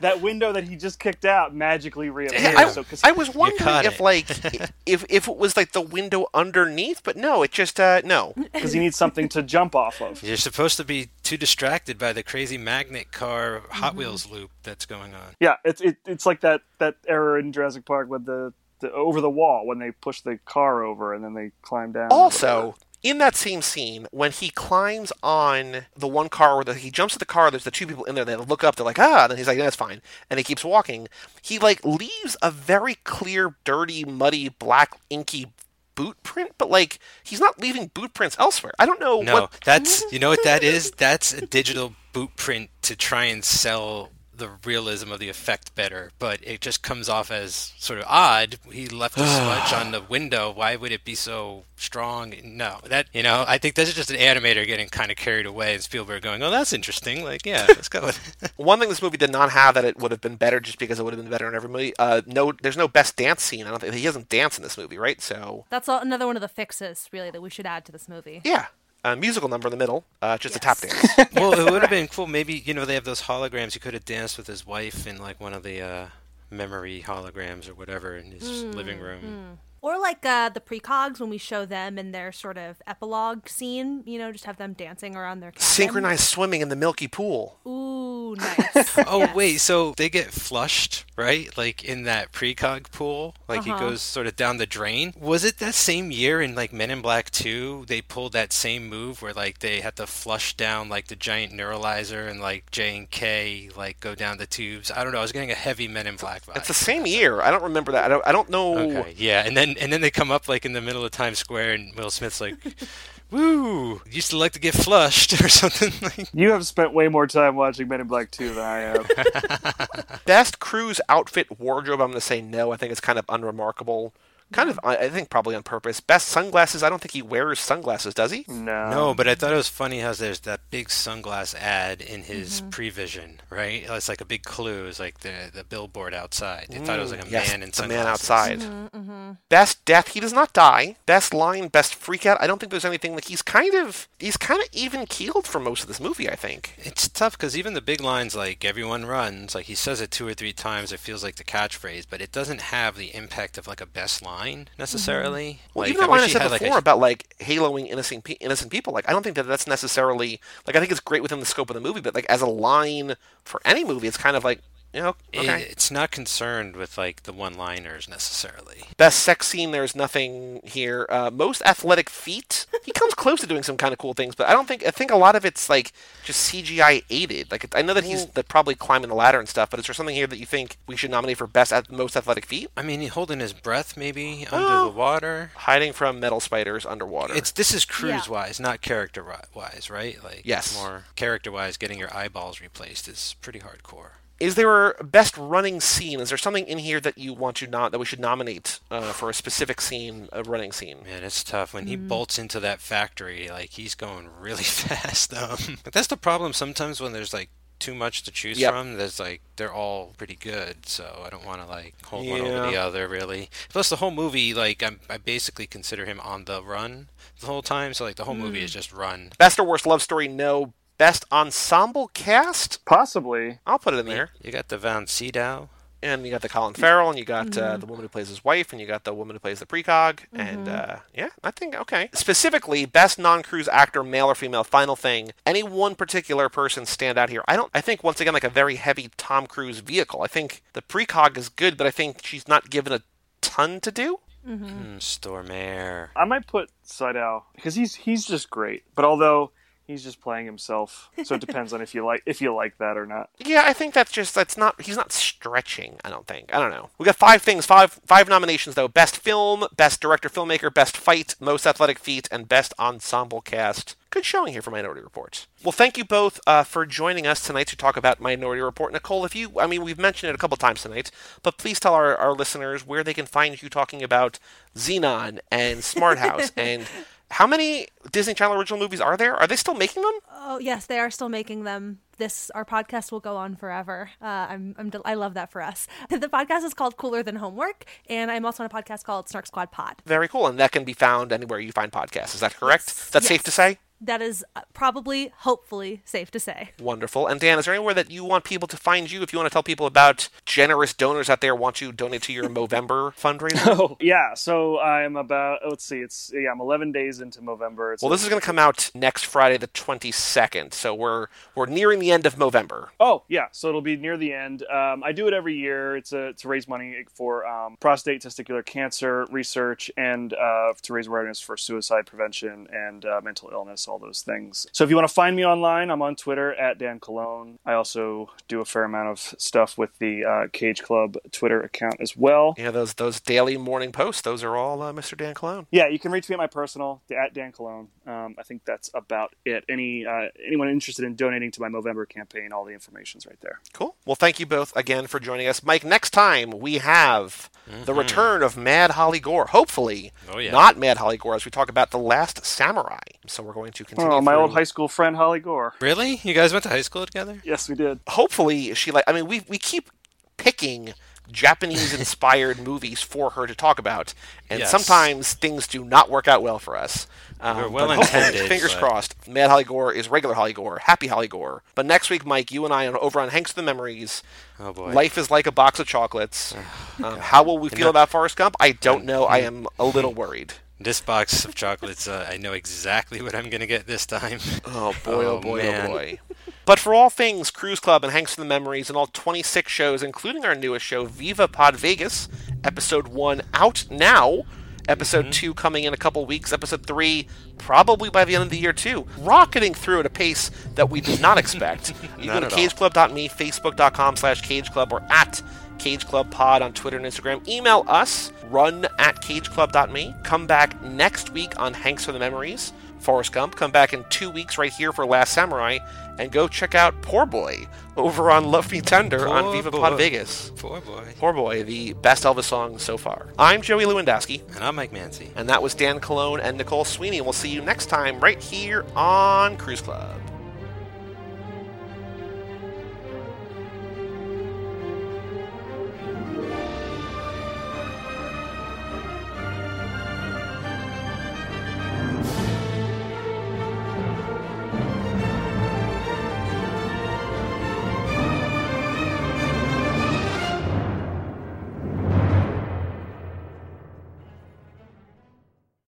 S3: That window that he just kicked out magically reappears.
S1: I,
S3: So, 'cause
S1: I was wondering if
S2: it.
S1: like if if it was like the window underneath, but no, it just uh no.
S3: because he needs something to jump off of.
S2: You're supposed to be too distracted by the crazy magnet car Hot Wheels loop that's going on.
S3: Yeah, it's it, it's like that that error in Jurassic Park with the, the over the wall when they push the car over and then they climb down.
S1: Also, in that same scene, when he climbs on the one car where the, he jumps to the car, there's the two people in there. They look up, they're like, ah, and then he's like, that's fine, and he keeps walking. He like leaves a very clear, dirty, muddy, black, inky boot print, but like he's not leaving boot prints elsewhere. I don't know.
S2: No,
S1: what...
S2: that's you know what that is. That's a digital boot print to try and sell the realism of the effect better, but it just comes off as sort of odd. He left a smudge on the window. Why would it be so strong? No, that you know, I think this is just an animator getting kind of carried away, and Spielberg going, "Oh, that's interesting. Like, yeah, let's go with."
S1: One thing this movie did not have that it would have been better, just because it would have been better in every movie. Uh, no, there's no best dance scene. I don't think he doesn't dance in this movie, right? So
S4: that's all, another one of the fixes, really, that we should add to this movie.
S1: Yeah, a musical number in the middle, uh, just
S4: Yes.
S1: a tap dance.
S2: well, it would have been cool. Maybe you know they have those holograms. You could have danced with his wife in like one of the uh, memory holograms or whatever in his living room.
S4: Or like uh, the precogs when we show them in their sort of epilogue scene, you know, just have them dancing around their cabin.
S1: Synchronized swimming in the milky pool.
S4: Ooh, nice.
S2: Oh
S4: Yes.
S2: wait, so they get flushed, right? Like in that precog pool, like
S4: Uh-huh.
S2: he goes sort of down the drain. Was it that same year in like Men in Black 2, they pulled that same move where like they had to flush down like the giant neuralizer and like J and K like go down the tubes. I don't know. I was getting a heavy Men in Black vibe.
S1: It's the same year. I don't remember that. I don't. I don't know.
S2: Okay, yeah, and then and then they come up like in the middle of Times Square, and Will Smith's like, "Woo, used to like to get flushed" or something like.
S3: You have spent way more time watching Men in Black 2 than I have.
S1: Best cruise outfit wardrobe. I'm going to say no. I think it's kind of unremarkable. Kind of, I I think probably on purpose. Best sunglasses. I don't think he wears sunglasses, does he?
S3: no.
S2: No, but I thought it was funny how there's that big sunglass ad in his
S1: Mm-hmm.
S2: prevision, right? It's like a big clue. It's like the the billboard outside. They thought it was like a
S1: Mm, yes,
S2: man in
S1: the man
S2: sunglasses.
S1: outside.
S4: Mm-hmm,
S1: Best death. He does not die. Best line. Best freak out. I don't think there's anything like he's kind of he's kind of even keeled for most of this movie. I think.
S2: It's tough because even the big lines like "everyone runs," like he says it two or three times. It feels like the catchphrase, but it doesn't have the impact of like a best line Mm-hmm. necessarily.
S1: Well,
S2: Like,
S1: even the line I said
S2: had, like, a-
S1: before about like haloing innocent pe- innocent people, like I don't think that that's necessarily like I think it's great within the scope of the movie, but like as a line for any movie, it's kind of like you know
S2: it-
S1: okay.
S2: it's not concerned with like the one-liners necessarily.
S1: Best sex scene, there's nothing here. Uh, most athletic feat, he comes close to doing some kind of cool things, but I don't think I think a lot of it's like just CGI aided. Like I know that he's that probably climbing the ladder and stuff, but is there something here that you think we should nominate for best at most athletic feat?
S2: I mean, holding his breath maybe under
S1: Well-
S2: the water.
S1: Hiding from metal spiders underwater.
S2: It's this is cruise wise, not character wise, right? Like
S1: Yes.
S2: more character wise, getting your eyeballs replaced is pretty hardcore.
S1: Is there a best running scene? Is there something in here that you want to not that we should nominate uh, for a specific scene, a running scene?
S2: Man, it's tough when
S1: Mm.
S2: he bolts into that factory. Like he's going really fast. Um, but that's the problem sometimes when there's like too much to choose
S1: Yep.
S2: from. There's like they're all pretty good, so I don't want to like hold one over the other really. Plus the whole movie, like I'm, I basically consider him on the run the whole time. So like the whole movie
S1: Mm.
S2: is just run.
S1: Best or worst love story? No. Best ensemble cast?
S3: Possibly.
S1: I'll put it in there.
S2: You got the Von Sydow.
S1: And you got the Colin Farrell, and you got uh, the woman who plays his wife, and you got the woman who plays the precog, and uh, yeah, I think okay. Specifically, best non-cruise actor, male or female. Final thing, any one particular person stand out here? I don't. I think once again, like a very heavy Tom Cruise vehicle. I think the precog is good, but I think she's not given a ton to do.
S2: Mm, Stormare.
S3: I might put Seidel because he's he's just great. But although he's just playing himself, so it depends on if you like if you like that or not.
S1: Yeah, I think that's just that's not he's not stretching. I don't think. I don't know. We got five things, five five nominations though: best film, best director, filmmaker, best fight, most athletic feat, and best ensemble cast. Good showing here for Minority Report. Well, thank you both uh, for joining us tonight to talk about Minority Report. Nicole, if you, I mean, we've mentioned it a couple times tonight, but please tell our, our listeners where they can find you talking about Zenon and Smart House and how many Disney Channel original movies are there? Are they still making them?
S4: Oh yes, they are still making them. This our podcast will go on forever. Uh, I'm, I'm del- I love that for us. The podcast is called Cooler Than Homework, and I'm also on a podcast called Snark Squad Pod.
S1: Very cool, and that can be found anywhere you find podcasts. Is that correct?
S4: Yes.
S1: That's
S4: Yes.
S1: safe to say.
S4: That is uh, probably, hopefully, safe to say.
S1: Wonderful. And Dan, is there anywhere that you want people to find you if you want to tell people about generous donors out there want you to donate to your Movember fundraiser?
S3: Oh, yeah. So I'm about, let's see, it's, yeah, I'm 11 days into Movember. It's
S1: well, this is going to come out next Friday, the 22nd. So we're we're nearing the end of Movember.
S3: Oh, yeah. So it'll be near the end. Um, I do it every year. It's a, to raise money for um, prostate testicular cancer research and uh, to raise awareness for suicide prevention and uh, mental illness all those things. So if you want to find me online, I'm on Twitter at Dan Cologne. I also do a fair amount of stuff with the uh, Cage Club Twitter account as well.
S1: Yeah, those those daily morning posts, those are all uh, Mr. Dan Cologne.
S3: Yeah, you can reach me at my personal at Dan Cologne. Um, I think that's about it. Any uh, anyone interested in donating to my Movember campaign, all the information's right there.
S1: Cool. Well, thank you both again for joining us, Mike. Next time we have mm-hmm. the return of Mad Holly Gore. Hopefully, oh, yeah. not Mad Holly Gore, as we talk about the Last Samurai. So we're going to continue.
S3: Oh, my old high school friend Holly Gore.
S2: Really? You guys went to high school together?
S3: Yes, we did.
S1: Hopefully, she like. I mean, we we keep picking Japanese inspired movies for her to talk about, and yes. sometimes things do not work out well for us.
S2: Um, well intended.
S1: Fingers
S2: but...
S1: crossed. Mad Holly Gore is regular Holly Gore, happy Holly Gore. But next week, Mike, you and I are over on Hanks the Memories.
S2: Oh boy.
S1: Life is like a box of chocolates. um, how will we feel about Forrest Gump? I don't know. I am a little worried.
S2: This box of chocolates, uh, I know exactly what I'm going to get this time.
S1: Oh boy, oh, oh boy, oh, man. oh boy. But for all things Cruise Club and Hanks for the Memories and all 26 shows, including our newest show, Viva Pod Vegas, episode 1 out now. Episode mm-hmm. 2 coming in a couple weeks. Episode 3 probably by the end of the year, too. Rocketing through at a pace that we did not expect. you go to cageclub.me, facebook.com slash cageclub, or at Cage Club Pod on Twitter and Instagram. Email us, run at cageclub.me. Come back next week on Hanks for the Memories, Forrest Gump. Come back in two weeks right here for Last Samurai. And go check out Poor Boy over on Love Me Tender Poor on Viva boy. Pod Vegas.
S2: Poor Boy.
S1: Poor Boy, the best Elvis song so far. I'm Joey Lewandowski.
S2: And I'm Mike Mancy.
S1: And that was Dan Colon and Nicole Sweeney. We'll see you next time right here on Cruise Club.